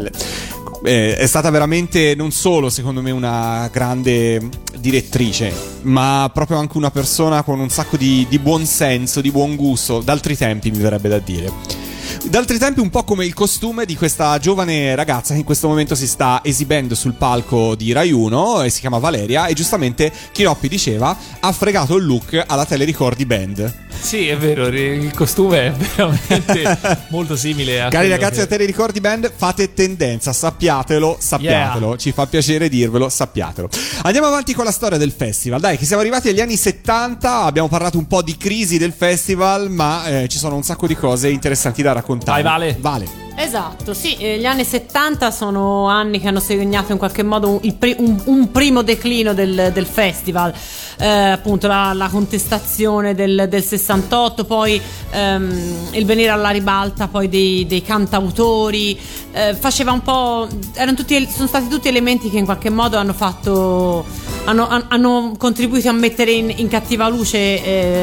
eh, è stata veramente non solo secondo me una grande direttrice, ma proprio anche una persona con un sacco di, di buon senso, di buon gusto, d'altri tempi mi verrebbe da dire. D'altri tempi un po' come il costume di questa giovane ragazza che in questo momento si sta esibendo sul palco di Rai 1 e si chiama Valeria e giustamente Chiroppi diceva ha fregato il look alla Telericordi Band. Sì, è vero, il costume è [LAUGHS] veramente [LAUGHS] molto simile a Cari ragazzi che- a Telericordi Band fate tendenza, sappiatelo, sappiatelo, Yeah. ci fa piacere dirvelo, sappiatelo. Andiamo avanti con la storia del festival, dai che siamo arrivati agli anni 70, abbiamo parlato un po' di crisi del festival ma eh, ci sono un sacco di cose interessanti da raccontare. Vai, Vale. Vale. Esatto, sì, eh, gli anni 70 sono anni che hanno segnato in qualche modo un, un- un primo declino del, del festival, Eh, appunto la, la contestazione del, del 68, poi ehm, il venire alla ribalta dei, dei cantautori, eh, faceva un po', tutti, sono stati tutti elementi che in qualche modo hanno fatto, hanno, han- hanno contribuito a mettere in, in cattiva luce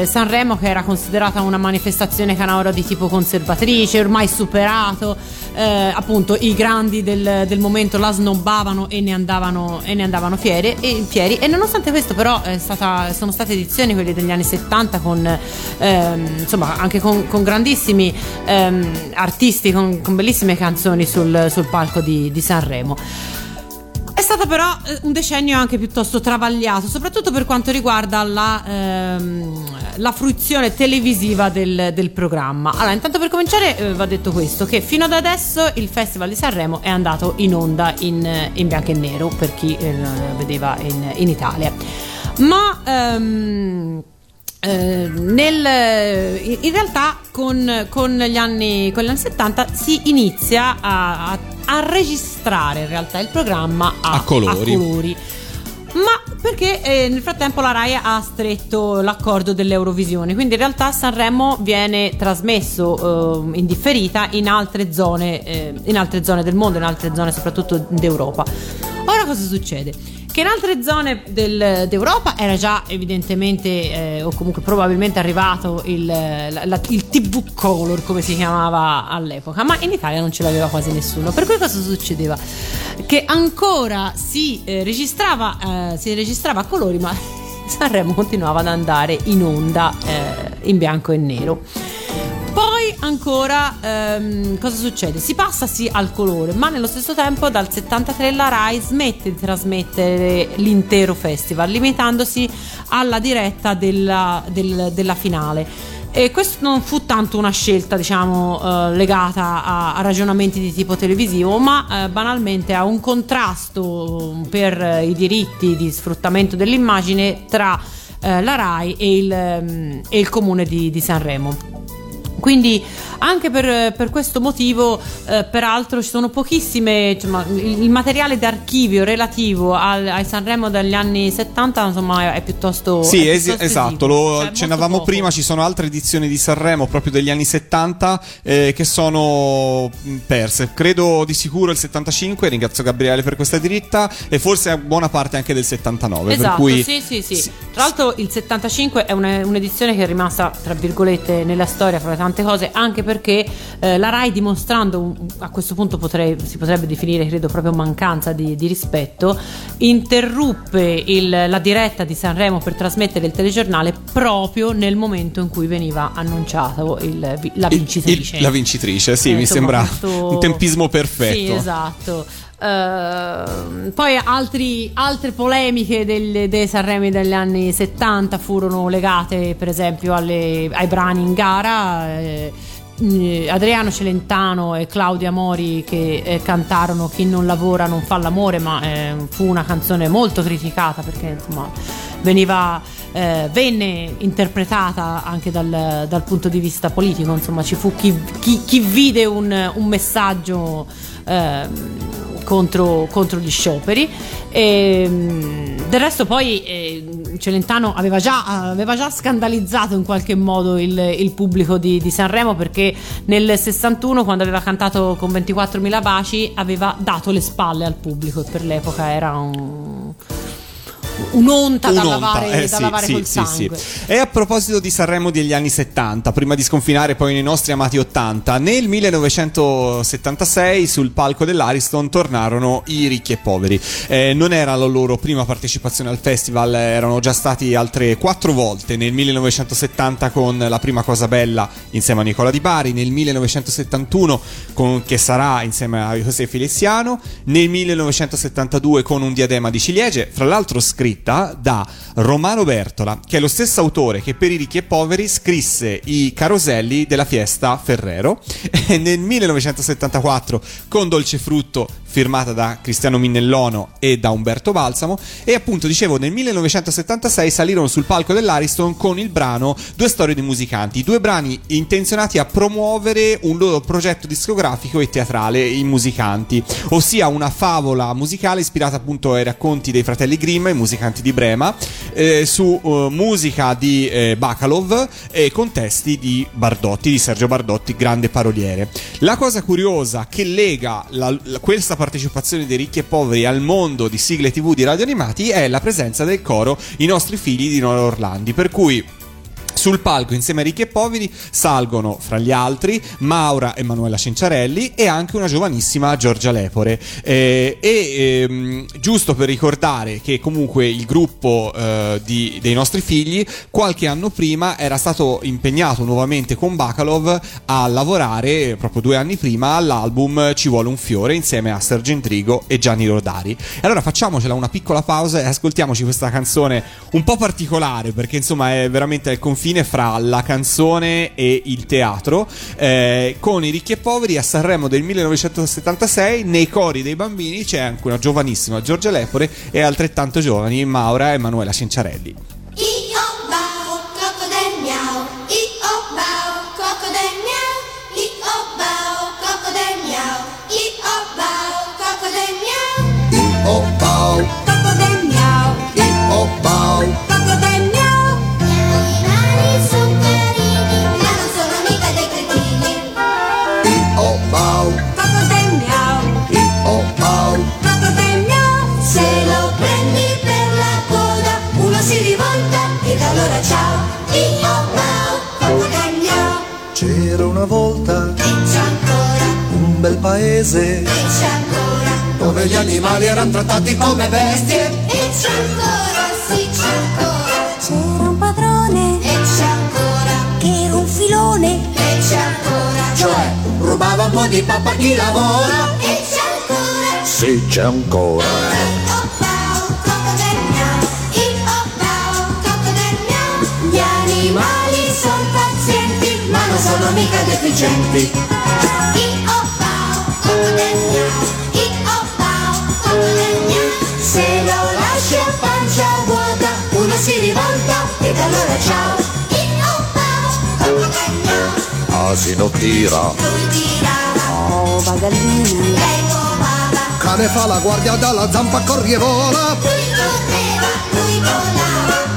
eh, Sanremo che era considerata una manifestazione canora di tipo conservatrice, ormai superato, eh, appunto i grandi del, del momento la snobbavano e ne andavano, e ne andavano fiere, e, fieri e nonostante questo però stata- sono state edizioni quelle degli anni 70 con ehm, insomma anche con, con grandissimi ehm, artisti, con, con bellissime canzoni sul, sul palco di, di Sanremo. È stato però eh, un decennio anche piuttosto travagliato, soprattutto per quanto riguarda la, ehm, la fruizione televisiva del, del programma. Allora, intanto per cominciare eh, va detto questo, che fino ad adesso il Festival di Sanremo è andato in onda in, in bianco e nero, per chi eh, vedeva in, in Italia. Ma... ehm, eh, nel- in in realtà con, con gli anni, con gli anni 70 si inizia a, a- a registrare in realtà il programma a, A colori. colori. Ma perché eh, nel frattempo la RAI ha stretto l'accordo dell'Eurovisione, quindi in realtà Sanremo viene trasmesso eh, in differita in altre, zone, eh, in altre zone del mondo, in altre zone soprattutto d'Europa. Ora cosa succede? Che in altre zone del- d'Europa era già evidentemente eh, o comunque probabilmente arrivato il, la- la- il TV Color come si chiamava all'epoca, ma in Italia non ce l'aveva quasi nessuno. Per cui cosa succedeva? Che ancora si eh, registrava, eh, si registrava a colori, ma [LAUGHS] Sanremo continuava ad andare in onda eh, in bianco e nero. Poi ancora ehm, cosa succede? Si passa sì al colore, ma nello stesso tempo dal 73 la RAI smette di trasmettere l'intero festival, limitandosi alla diretta della, del- della finale. E questo non fu tanto una scelta, diciamo, eh, legata a, a ragionamenti di tipo televisivo, ma eh, banalmente a un contrasto per eh, i diritti di sfruttamento dell'immagine tra eh, la RAI e il, ehm, e il comune di, di Sanremo. Quindi Anche per, per questo motivo, eh, peraltro, ci sono pochissime. Insomma, il, il materiale d'archivio relativo al, ai Sanremo degli anni 70 insomma, è, piuttosto. Sì, è es- piuttosto esatto, esiguo. lo Cioè, accennavamo prima, ci sono altre edizioni di Sanremo proprio degli anni 70 eh, che sono mh, perse. Credo di sicuro il 75, ringrazio Gabriele per questa diritta e forse buona parte anche del 79. Esatto, per cui sì, sì, sì, Tra l'altro il 75 è una- un'edizione che è rimasta, tra virgolette, nella storia fra le tante cose, anche perché eh, la RAI dimostrando, a questo punto potrei- si potrebbe definire, credo, proprio mancanza di, di rispetto, interruppe il- la diretta di Sanremo per trasmettere il telegiornale proprio nel momento in cui veniva annunciato il la vincitrice. il- la vincitrice, sì, Eh, mi sembra questo- un tempismo perfetto. Sì, esatto. Ehm, poi altri- altre polemiche del- dei Sanremi degli anni 70 furono legate per esempio alle- ai brani in gara. eh, Adriano Celentano e Claudia Mori che eh, cantarono Chi non lavora non fa l'amore, ma eh, fu una canzone molto criticata perché insomma veniva, eh, venne interpretata anche dal, dal punto di vista politico, insomma ci fu chi, chi- chi vide un, un messaggio ehm, contro, contro gli scioperi. E, mm, del resto poi eh, Celentano aveva già, aveva già scandalizzato in qualche modo il, il pubblico di, di Sanremo perché nel 61 quando aveva cantato con 24.000 baci aveva dato le spalle al pubblico e per l'epoca era un- un'onta, da Un'onta, lavare, eh, da sì, lavare sì, col sì, sangue. E a proposito di Sanremo degli anni 70, prima di sconfinare poi nei nostri amati 80, nel 1976 sul palco dell'Ariston tornarono i ricchi e poveri. Eh, non era la loro prima partecipazione al festival, erano già stati altre quattro volte, nel 1970 con La prima cosa bella insieme a Nicola Di Bari, nel 1971 con Che sarà insieme a José Feliciano, nel 1972 con Un diadema di ciliegie, fra l'altro scritta da Romano Bertola, che è lo stesso autore che per i ricchi e poveri scrisse i caroselli della fiesta Ferrero, e nel 1974 con Dolce Frutto firmata da Cristiano Minnellono e da Umberto Balsamo. E appunto dicevo nel 1976 salirono sul palco dell'Ariston con il brano Due storie di musicanti, due brani intenzionati a promuovere un loro progetto discografico e teatrale in musicanti, ossia una favola musicale ispirata appunto ai racconti dei fratelli Grimm, i musicanti di Brema, eh, su eh, musica di eh, Bacalov e con testi di Bardotti, di Sergio Bardotti, grande paroliere. La cosa curiosa che lega la- la- questa partecipazione dei ricchi e poveri al mondo di sigle tv di radio animati è la presenza del coro I nostri figli di Nora Orlandi, per cui sul palco insieme a ricchi e poveri salgono fra gli altri Maura e Manuela Cenciarelli e anche una giovanissima Giorgia Lepore. Eh, e ehm, giusto per ricordare che comunque il gruppo eh, di- dei nostri figli qualche anno prima era stato impegnato nuovamente con Bacalov a lavorare proprio due anni prima all'album Ci vuole un fiore insieme a Sergentrigo e Gianni Rodari. E allora facciamocela una piccola pausa e ascoltiamoci questa canzone un po' particolare perché insomma è veramente al confine fra la canzone e il teatro eh, con i ricchi e poveri a Sanremo del 1976 nei cori dei bambini c'è anche una giovanissima Giorgia Lepore e altrettanto giovani Maura e Emanuela Cenciarelli. Paese e c'è ancora. dove gli animali erano trattati come bestie. E c'è ancora, sì c'è ancora. C'era un padrone. E c'è ancora. Che era un filone. E c'è ancora. Cioè, rubava un po' di pappa a chi lavora. E c'è ancora. Sì, c'è ancora. Gli animali sono pazienti, ma non sono mica deficienti. [LAUGHS] si allora ciao. I oh tira. Oh, bagallini. Cane fa la guardia dalla zampa corri e vola.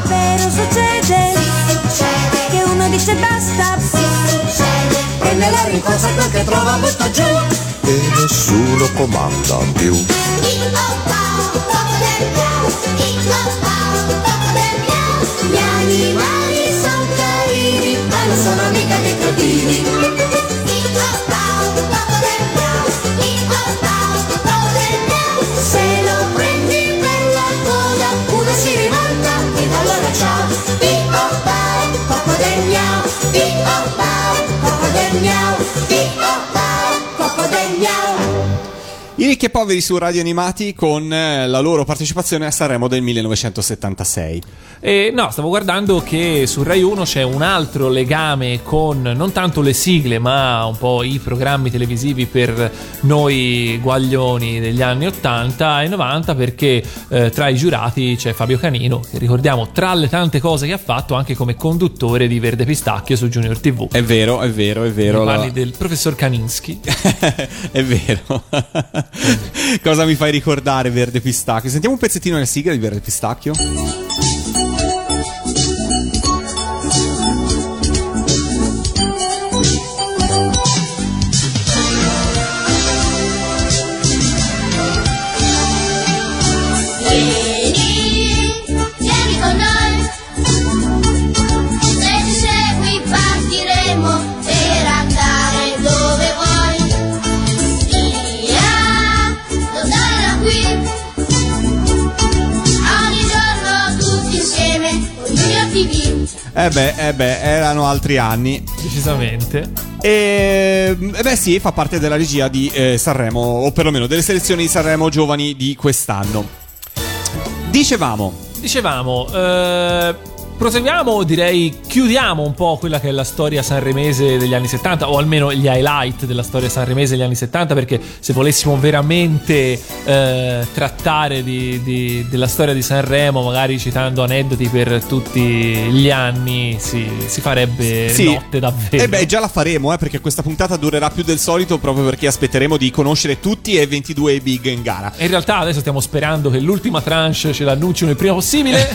Però succede, che uno dice basta, E nella rincorsa quel che trova butta giù. E nessuno comanda più. Gli animali sono mica dei cretini. Ricchi e poveri su Radio Animati con eh, la loro partecipazione a Sanremo del 1976. E no, stavo guardando che su Rai 1 c'è un altro legame con non tanto le sigle, ma un po' i programmi televisivi per noi guaglioni degli anni 80 e 90, perché eh, tra i giurati c'è Fabio Canino, che ricordiamo tra le tante cose che ha fatto anche come conduttore di Verde Pistacchio su Junior TV. È vero, è vero, è vero. Nei la- del professor Kaninsky. [LAUGHS] è vero. [LAUGHS] [LAUGHS] Cosa mi fai ricordare Verde Pistacchio? Sentiamo un pezzettino della sigla di Verde Pistacchio. Eh beh, eh beh, erano altri anni. Decisamente. E eh beh sì, fa parte della regia di eh, Sanremo, o perlomeno delle selezioni di Sanremo giovani di quest'anno. Dicevamo, Dicevamo, eh, proseguiamo, direi chiudiamo un po' quella che è la storia sanremese degli anni 70, o almeno gli highlight della storia sanremese degli anni 70, perché se volessimo veramente eh, trattare di- di- della storia di Sanremo, magari citando aneddoti per tutti gli anni, si, si farebbe Sì. notte davvero. eh beh già la faremo eh, perché questa puntata durerà più del solito proprio perché aspetteremo di conoscere tutti e 22 big in gara. In realtà adesso stiamo sperando che l'ultima tranche ce l'annunciano il prima possibile.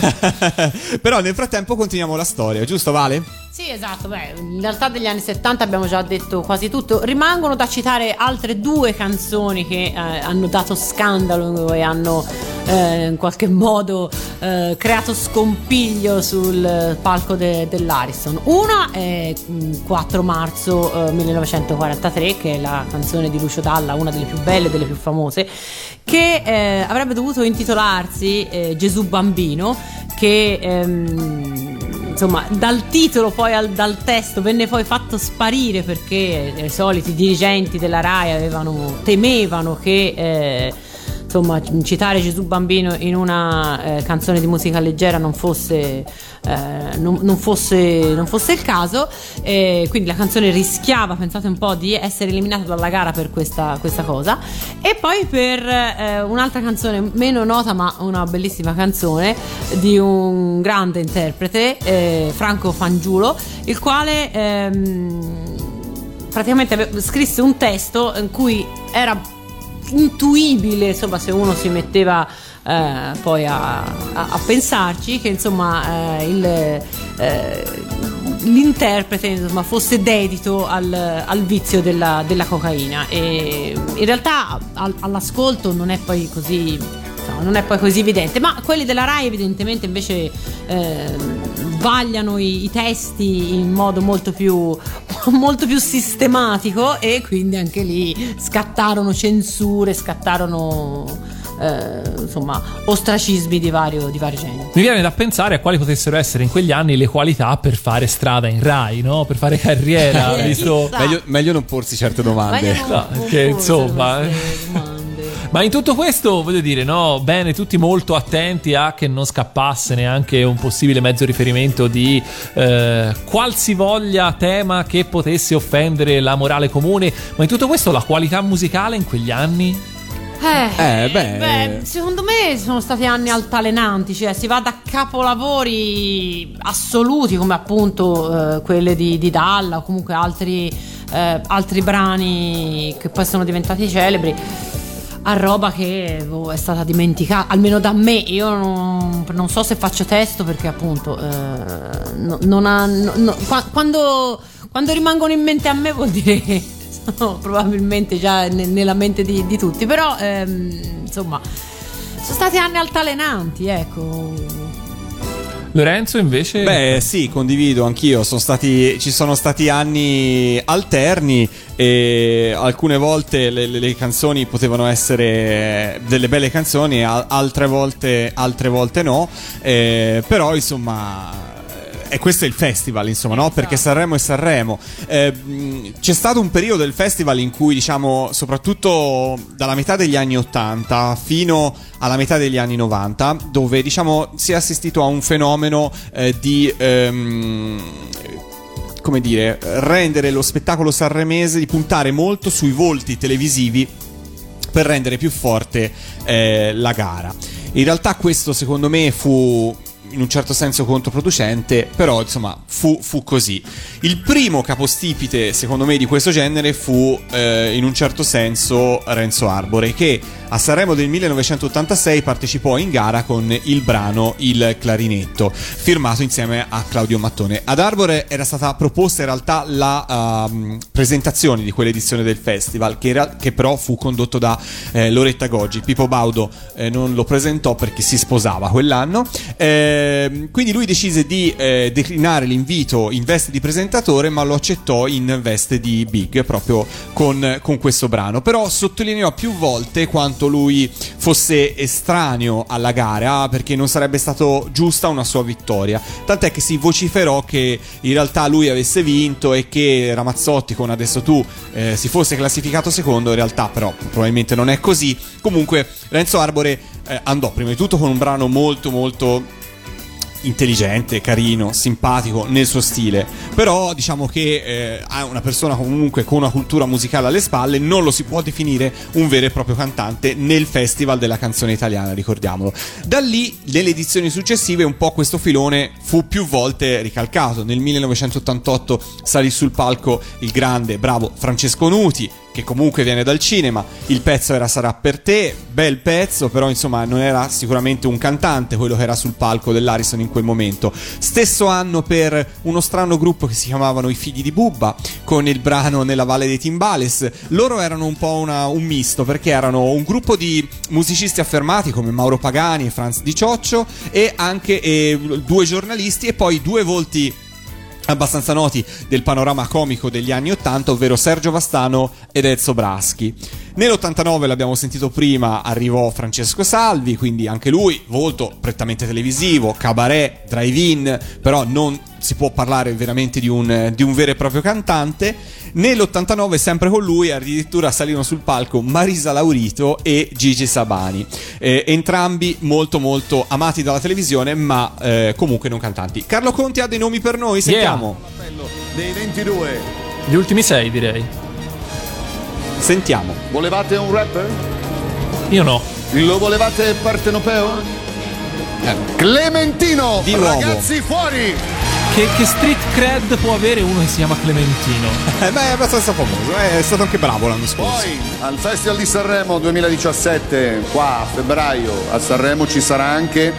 [LAUGHS] Però nel frattempo continuiamo la storia, giusto Vale? Sì, esatto. Beh, in realtà degli anni 70 abbiamo già detto quasi tutto. Rimangono da citare altre due canzoni che eh, hanno dato scandalo e hanno eh, in qualche modo eh, creato scompiglio sul palco de- dell'Ariston. Una è mm, 4 marzo eh, 1943, che è la canzone di Lucio Dalla, una delle più belle e delle più famose, che eh, avrebbe dovuto intitolarsi eh, Gesù Bambino, che ehm, insomma dal titolo poi al- dal testo venne poi fatto sparire perché eh, i soliti dirigenti della RAI avevano, temevano che eh, insomma citare Gesù Bambino in una eh, canzone di musica leggera non fosse, eh, non, non fosse, non fosse il caso. Eh, quindi la canzone rischiava pensate un po' di essere eliminata dalla gara per questa, questa cosa. E poi per eh, un'altra canzone meno nota ma una bellissima canzone di un grande interprete eh, Franco Fangiulo il quale ehm, praticamente scrisse un testo in cui era intuibile, insomma, se uno si metteva eh, poi a, a- a pensarci, che insomma eh, il, eh, l'interprete insomma, fosse dedito al, al vizio della, della cocaina. E in realtà al- all'ascolto non è poi così. insomma, Non è poi così evidente, ma quelli della RAI evidentemente invece vagliano i, i testi in modo molto più, [LAUGHS] molto più sistematico e quindi anche lì scattarono censure, scattarono eh, insomma ostracismi di vario, di vario genere. Mi viene da pensare a quali potessero essere in quegli anni le qualità per fare strada in Rai, no? Per fare carriera, [LAUGHS] Eh, visto... Meglio, meglio non porsi certe domande. Meglio non- No, che insomma... Ma in tutto questo, voglio dire, no, bene, tutti molto attenti a che non scappasse neanche un possibile mezzo riferimento di eh, qualsivoglia tema che potesse offendere la morale comune. Ma in tutto questo, la qualità musicale in quegli anni? Eh, Eh, beh. beh, secondo me sono stati anni altalenanti, cioè si va da capolavori assoluti come appunto eh, quelle di, di Dalla o comunque altri, eh, altri brani che poi sono diventati celebri a roba che boh, è stata dimenticata, almeno da me. Io non, non so se faccio testo perché appunto eh, no- non ha, no- no- qua- quando, quando rimangono in mente a me vuol dire che sono probabilmente già ne- nella mente di, di tutti, però ehm, insomma sono stati anni altalenanti, ecco. Lorenzo invece... Beh, sì, condivido anch'io. Sono stati, ci sono stati anni alterni e alcune volte le, le- le canzoni potevano essere delle belle canzoni, al- altre volte, altre volte no. Eh, però, insomma. E questo è il festival, insomma, no? Perché Sanremo è Sanremo. Eh, c'è stato un periodo del festival in cui, diciamo, soprattutto dalla metà degli anni 80 fino alla metà degli anni 90, dove, diciamo, si è assistito a un fenomeno eh, di. ehm, come dire, rendere lo spettacolo sanremese, di puntare molto sui volti televisivi per rendere più forte eh, la gara. In realtà questo secondo me fu in un certo senso controproducente, però insomma fu, fu così. Il primo capostipite secondo me di questo genere fu eh, in un certo senso Renzo Arbore che a Sanremo del 1986 partecipò in gara con il brano Il clarinetto, firmato insieme a Claudio Mattone. Ad Arbore era stata proposta in realtà la ehm, presentazione di quell'edizione del festival, che, era- che però fu condotto da eh, Loretta Goggi. Pippo Baudo eh, non lo presentò perché si sposava quell'anno. Ehm, quindi lui decise di eh, declinare l'invito in veste di presentatore, ma lo accettò in veste di big proprio con, con questo brano. Però sottolineò più volte quanto lui fosse estraneo alla gara perché non sarebbe stato giusta una sua vittoria. Tant'è che si vociferò che in realtà lui avesse vinto e che Ramazzotti con Adesso tu eh, si fosse classificato secondo. In realtà, però, probabilmente non è così. Comunque, Renzo Arbore eh, andò prima di tutto con un brano molto, molto intelligente, carino, simpatico nel suo stile. Però diciamo che eh, una persona comunque con una cultura musicale alle spalle, non lo si può definire un vero e proprio cantante nel Festival della canzone italiana, ricordiamolo. Da lì, nelle edizioni successive, un po' questo filone fu più volte ricalcato. Nel 1988 salì sul palco il grande, bravo Francesco Nuti, che comunque viene dal cinema. Il pezzo era Sarà per te, bel pezzo, però insomma non era sicuramente un cantante quello che era sul palco dell'Arison in quel momento. Stesso anno per uno strano gruppo che si chiamavano I Figli di Bubba, con il brano Nella Valle dei Timbales. Loro erano un po' una- un misto perché erano un gruppo di musicisti affermati come Mauro Pagani e Franz Di Cioccio e anche eh, due giornalisti e poi due volti abbastanza noti del panorama comico degli anni 80, ovvero Sergio Vastano ed Ezzo Braschi. Nell'89, l'abbiamo sentito prima, arrivò Francesco Salvi, quindi anche lui, volto prettamente televisivo, cabaret, drive-in, però non si può parlare veramente di un, di un vero e proprio cantante. Nell'89, sempre con lui, addirittura salivano sul palco Marisa Laurito e Gigi Sabani. Eh, entrambi molto molto amati dalla televisione, ma eh, comunque non cantanti. Carlo Conti ha dei nomi per noi, sentiamo. Dei 22. Gli ultimi sei, direi. Sentiamo. Volevate un rapper? Io no. Lo volevate partenopeo? Clementino! Di nuovo. Ragazzi fuori! Che, che street cred può avere uno che si chiama Clementino? Eh, beh, è abbastanza famoso, eh, è stato anche bravo l'anno scorso. Poi al Festival di Sanremo 2017, qua a febbraio a Sanremo ci sarà anche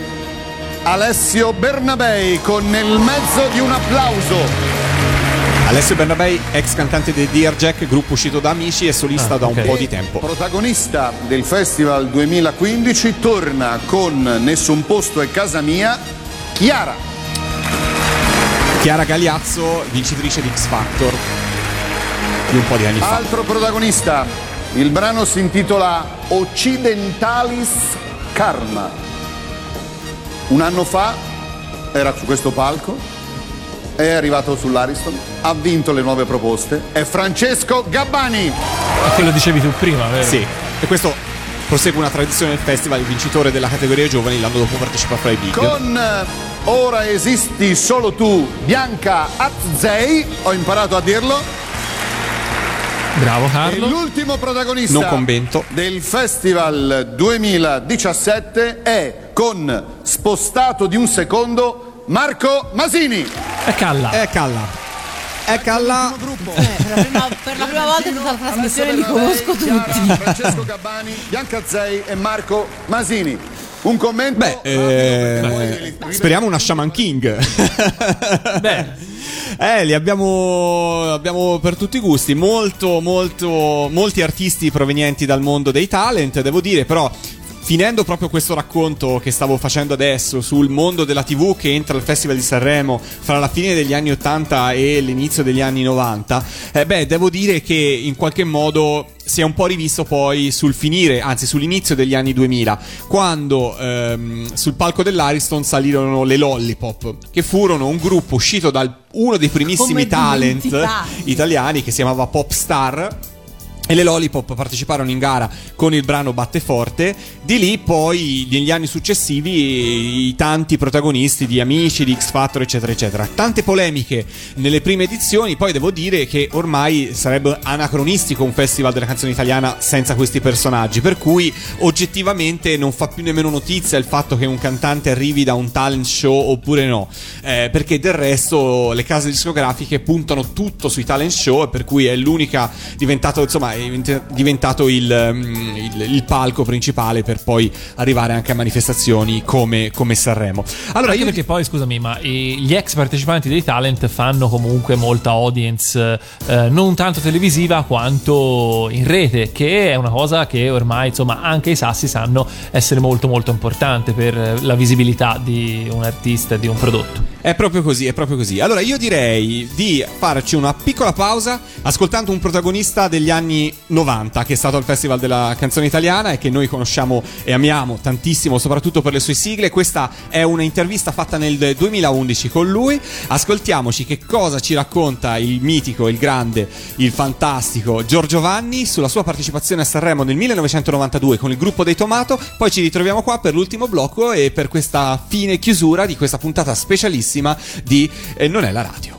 Alessio Bernabei con nel mezzo di un applauso. Alessio Bernabei, ex cantante dei Dear Jack, gruppo uscito da Amici e solista da un po' di tempo. Protagonista del Festival 2015 torna con Nessun posto è casa mia, Chiara. Chiara Gagliazzo, vincitrice di X Factor di un po' di anni fa. Altro protagonista, il brano si intitola Occidentalis Karma. Un anno fa era su questo palco, è arrivato sull'Ariston, ha vinto le nuove proposte, è Francesco Gabbani. E che lo dicevi tu prima, vero? Sì, e questo prosegue una tradizione del festival, il vincitore della categoria giovani l'anno dopo partecipa fra i big. Con Ora esisti solo tu, Bianca Azzei, ho imparato a dirlo. Bravo E Carlo. l'ultimo protagonista del Festival 2017 è con spostato di un secondo Marco Masini. È Calla. È Calla. È Calla. Eh, per, la prima, [LAUGHS] per la prima volta in tutta la trasmissione li conosco Chiara, tutti. Francesco Gabbani, Bianca Zei e Marco Masini. Un commento? Beh, eh, speriamo una Shaman King. [LAUGHS] Beh, Eh, li abbiamo, abbiamo per tutti i gusti. Molto, molto, molti artisti provenienti dal mondo dei talent, devo dire, però. Finendo proprio questo racconto che stavo facendo adesso sul mondo della TV che entra al Festival di Sanremo fra la fine degli anni 80 e l'inizio degli anni 90, eh, beh, devo dire che in qualche modo si è un po' rivisto poi sul finire, anzi sull'inizio degli anni 2000, quando ehm, sul palco dell'Ariston salirono le Lollipop, che furono un gruppo uscito da uno dei primissimi Come talent italiani che si chiamava Popstar. E le Lollipop parteciparono in gara con il brano Batte Forte. Di lì, poi, negli anni successivi, i tanti protagonisti di Amici, di X Factor, eccetera, eccetera. Tante polemiche nelle prime edizioni. Poi devo dire che ormai sarebbe anacronistico un festival della canzone italiana senza questi personaggi. Per cui, oggettivamente, non fa più nemmeno notizia il fatto che un cantante arrivi da un talent show oppure no. Eh, perché del resto, le case discografiche puntano tutto sui talent show. Per cui è l'unica diventato, insomma, è diventato il, mm, il- il palco principale per poi arrivare anche a manifestazioni come, come Sanremo. Allora, Anche io perché poi, scusami, ma i- gli ex partecipanti dei talent fanno comunque molta audience, eh, non tanto televisiva quanto in rete, che è una cosa che ormai, insomma, anche i sassi sanno essere molto molto importante per eh, la visibilità di un artista e di un prodotto. È proprio così, è proprio così. Allora io direi di farci una piccola pausa ascoltando un protagonista degli anni 90 che è stato al Festival della canzone italiana e che noi conosciamo e amiamo tantissimo, soprattutto per le sue sigle. Questa è un'intervista fatta nel 2011 con lui. Ascoltiamoci che cosa ci racconta il mitico, il grande, il fantastico Giorgio Vanni sulla sua partecipazione a Sanremo nel 1992 con il gruppo dei Tomato. Poi ci ritroviamo qua per l'ultimo blocco e per questa fine chiusura di questa puntata specialissima di eh, Non è la radio.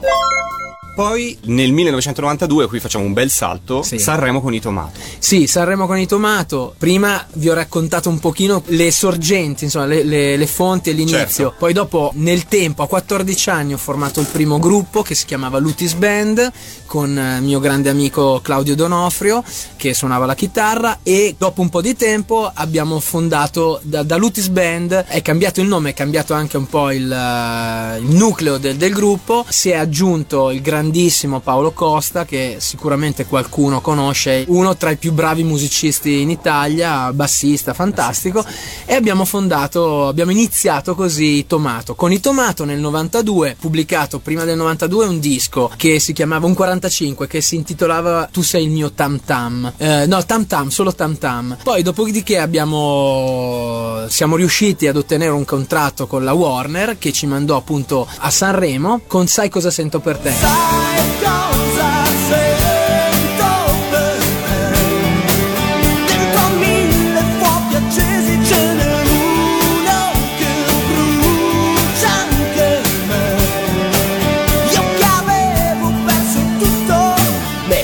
Poi nel 1992, qui facciamo un bel salto, Sì. Sanremo con i Tomato. Sì, Sanremo con i Tomato. Prima vi ho raccontato un pochino le sorgenti, insomma, le, le- le fonti e l'inizio. Certo. Poi dopo, nel tempo, a 14 anni, ho formato il primo gruppo che si chiamava Lutis Band con eh, mio grande amico Claudio Donofrio che suonava la chitarra e dopo un po' di tempo abbiamo fondato da, da Lutis Band, è cambiato il nome, è cambiato anche un po' il, eh, il nucleo del, del gruppo, si è aggiunto il grandissimo Paolo Costa che sicuramente qualcuno conosce, uno tra i più bravi musicisti in Italia, bassista fantastico e abbiamo fondato, abbiamo iniziato così Tomato. Con i Tomato nel 92, pubblicato prima del 92 un disco che si chiamava un 45 che si intitolava Tu sei il mio Tam Tam. Eh, no, Tam Tam, solo Tam Tam. Poi dopodiché abbiamo siamo riusciti ad ottenere un contratto con la Warner che ci mandò appunto a Sanremo con Sai cosa sento per te. Cosa sento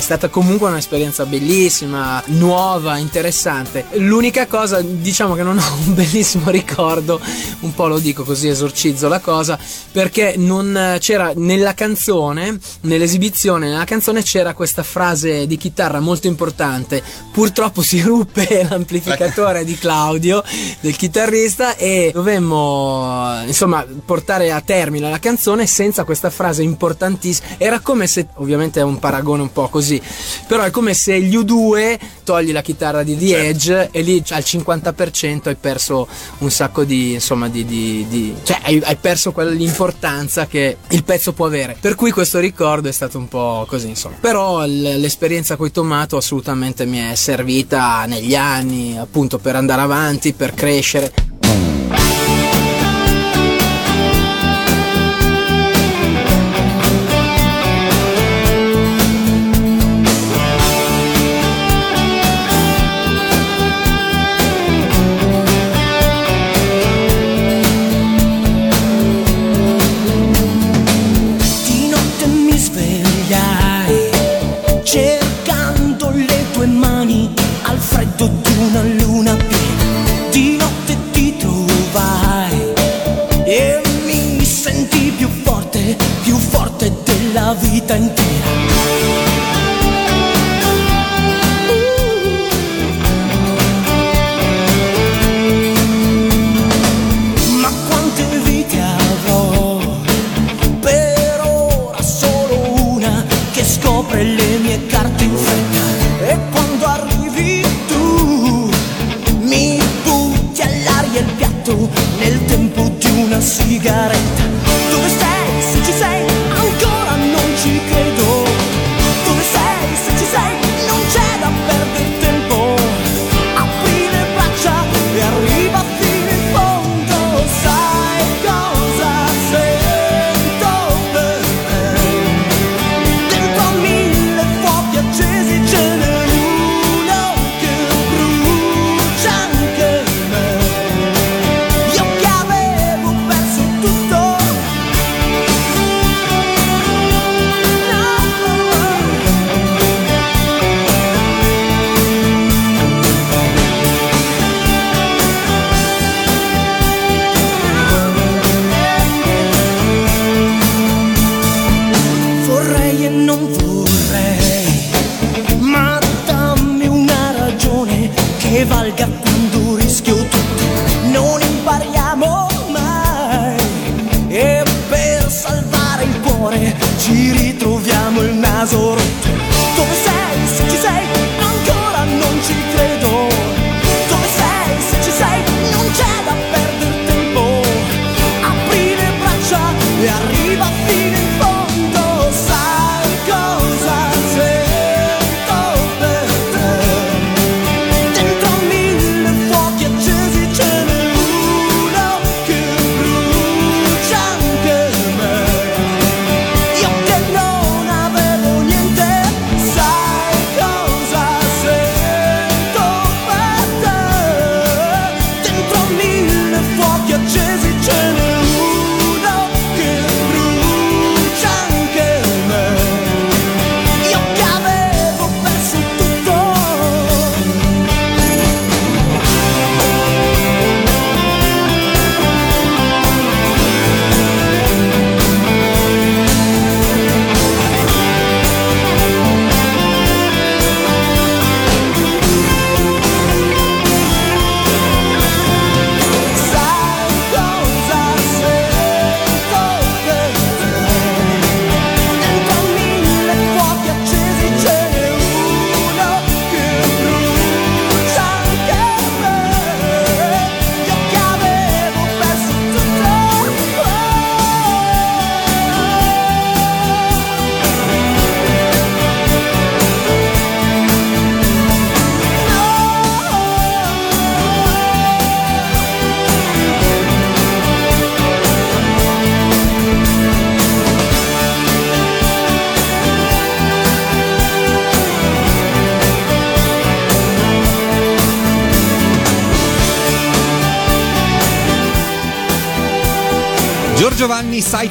stata comunque un'esperienza bellissima, nuova, interessante. L'unica cosa, diciamo che non ho un bellissimo [LAUGHS] ricordo, un po' lo dico così esorcizzo la cosa, perché non c'era nella canzone, nell'esibizione, nella canzone c'era questa frase di chitarra molto importante. Purtroppo si ruppe [LAUGHS] l'amplificatore di Claudio, del chitarrista, e dovemmo, insomma, portare a termine la canzone senza questa frase importantissima. Era come se, ovviamente è un paragone un po' così, però è come se gli U2 togli la chitarra di The Edge e lì al 50% hai perso un sacco di, insomma, di, di- di- cioè hai, hai perso quell'importanza che il pezzo può avere. Per cui questo ricordo è stato un po' così, insomma. Però l'esperienza con Tomato assolutamente mi è servita negli anni, appunto, per andare avanti, per crescere.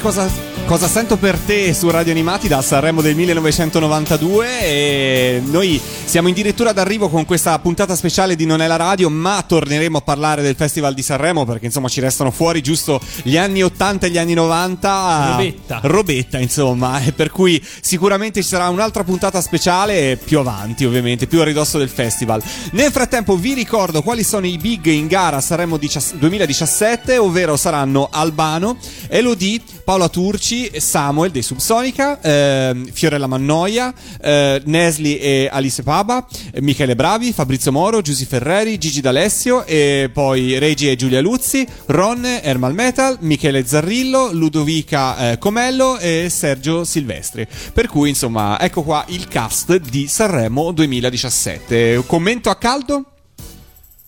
Cosa, cosa sento per te su Radio Animati da Sanremo del 1992 e noi siamo addirittura d'arrivo con questa puntata speciale di Non è la radio, ma torneremo a parlare del Festival di Sanremo perché insomma ci restano fuori giusto gli anni 80 e gli anni 90. Robetta. Robetta, insomma, e per cui sicuramente ci sarà un'altra puntata speciale più avanti, ovviamente, più a ridosso del festival. Nel frattempo vi ricordo quali sono i big in gara a Sanremo 2017, ovvero saranno Albano, Elodie, Paola Turci, Samuel dei Subsonica, ehm, Fiorella Mannoia, eh, Nesli e Alice Paba, eh, Michele Bravi, Fabrizio Moro, Giusy Ferreri, Gigi D'Alessio e poi Regi e Giulia Luzzi, Ron, Ermal Metal, Michele Zarrillo, Ludovica eh, Comello e Sergio Silvestri. Per cui insomma ecco qua il cast di Sanremo 2017. Commento a caldo?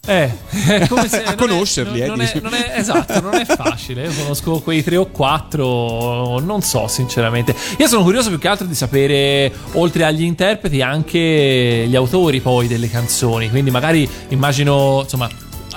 Eh, [LAUGHS] è come se A è- conoscerli, non, eh, non è, non è- esatto, non è facile. Io conosco quei tre o quattro, non so sinceramente. Io sono curioso più che altro di sapere, oltre agli interpreti, anche gli autori poi delle canzoni. Quindi magari immagino, insomma,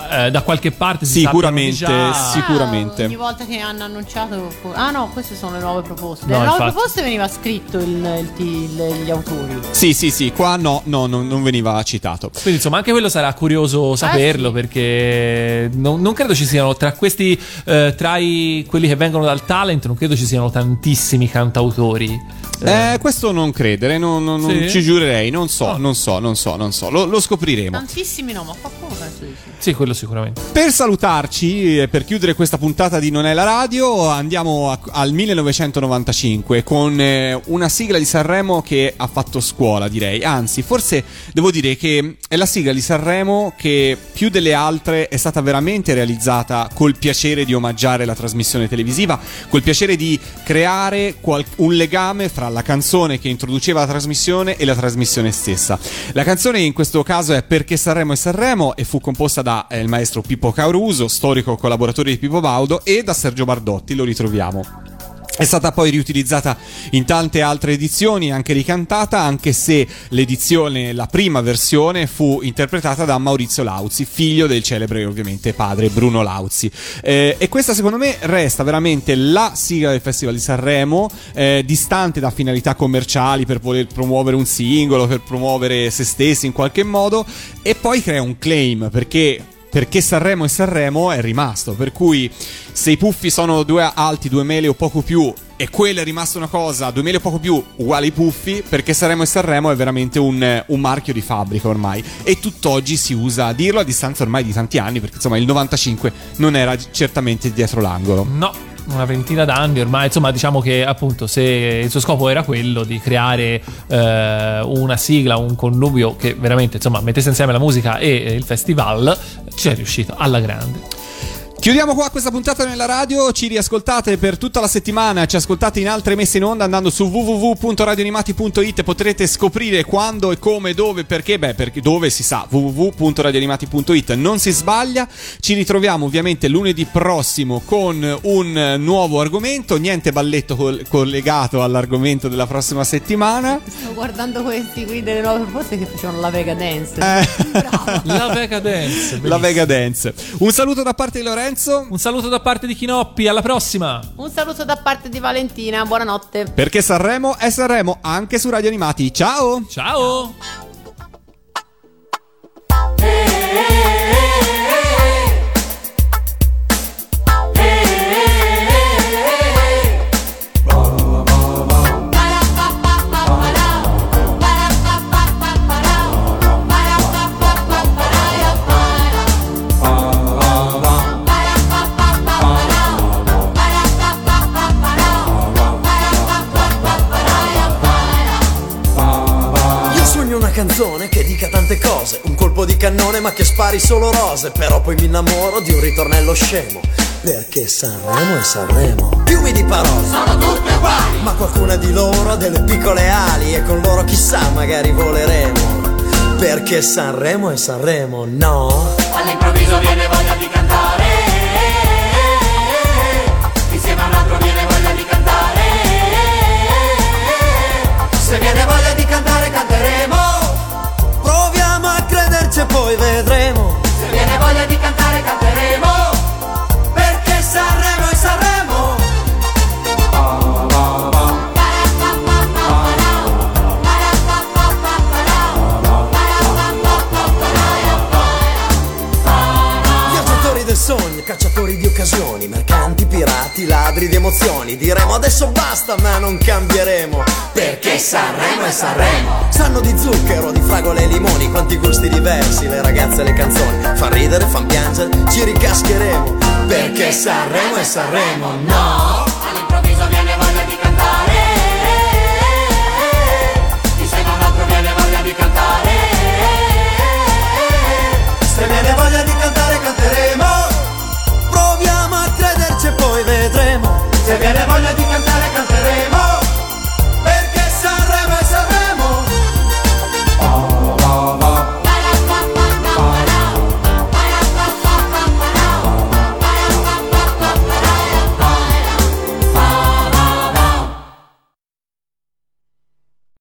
eh, da qualche parte si Sicuramente, già. sicuramente. Ogni volta che hanno annunciato. Ah no, queste sono le nuove proposte. No, Nelle nuove infatti. proposte veniva scritto il, il- il- gli autori. Sì, sì, sì, qua no, no, non, non veniva citato. Quindi insomma anche quello sarà curioso saperlo perché non, non credo ci siano tra questi, eh, tra i, quelli che vengono dal talent, non credo ci siano tantissimi cantautori. Eh, questo non credere, non, non- non Sì? ci giurerei, non so, Oh. non so, non so, non so, lo, lo scopriremo. Tantissimi no, ma qualcuno penso di sì. Sì, quello sicuramente. Per salutarci e per chiudere questa puntata di Non è la radio, andiamo a- al 1995 con eh, una sigla di Sanremo che ha fatto scuola, direi. Anzi, forse devo dire che è la sigla di Sanremo che più delle altre è stata veramente realizzata col piacere di omaggiare la trasmissione televisiva, col piacere di creare qual- un legame fra la canzone che introduceva la trasmissione e la trasmissione stessa. La canzone in questo caso è Perché Sanremo è Sanremo e fu composta da eh, maestro Pippo Cauruso, storico collaboratore di Pippo Baudo, e da Sergio Bardotti, lo ritroviamo. È stata poi riutilizzata in tante altre edizioni, anche ricantata, anche se l'edizione, la prima versione, fu interpretata da Maurizio Lauzi, figlio del celebre ovviamente padre Bruno Lauzi. Eh, e questa secondo me resta veramente la sigla del Festival di Sanremo, eh, distante da finalità commerciali per voler promuovere un singolo, per promuovere se stessi in qualche modo, e poi crea un claim perché perché Sanremo e Sanremo è rimasto. Per cui se i puffi sono due alti, due mele o poco più, e quella è rimasta una cosa, due mele o poco più, uguale ai puffi, perché Sanremo e Sanremo è veramente un, un marchio di fabbrica ormai. E tutt'oggi si usa a dirlo a distanza ormai di tanti anni, perché insomma il 95 non era certamente dietro l'angolo. No. Una ventina d'anni ormai, insomma, diciamo che appunto se il suo scopo era quello di creare eh, una sigla, un connubio che veramente insomma mettesse insieme la musica e eh, il festival, ci è riuscito alla grande. Chiudiamo qua questa puntata nella radio, ci riascoltate per tutta la settimana, ci ascoltate in altre messe in onda andando su www.radioanimati.it potrete scoprire quando e come, dove, perché, beh perché dove si sa, www.radioanimati.it non si sbaglia, ci ritroviamo ovviamente lunedì prossimo con un nuovo argomento, niente balletto col- collegato all'argomento della prossima settimana. Sto guardando questi qui delle nuove proposte che facevano la Vega Dance. La Vega Dance. La Vega Dance. Un saluto da parte di Lorenzo. Un saluto da parte di Chinoppi, alla prossima. Un saluto da parte di Valentina, buonanotte. Perché Sanremo è Sanremo anche su Radio Animati. Ciao! Ciao! Io canzone che dica tante cose, un colpo di cannone ma che spari solo rose, però poi mi innamoro di un ritornello scemo. Perché Sanremo è Sanremo. Fiumi di parole. Sono tutte uguali. Ma qualcuna di loro ha delle piccole ali e con loro chissà magari voleremo. Perché Sanremo è Sanremo, no? All'improvviso viene voglia di cantare occasioni, mercanti, pirati, ladri di emozioni. Diremo adesso basta, ma non cambieremo. Perché Sanremo è Sanremo. Sanno di zucchero, di fragole e limoni, quanti gusti diversi, le ragazze e le canzoni. Fan ridere, fan piangere, ci ricascheremo. Perché Sanremo è Sanremo, no? viene voglio di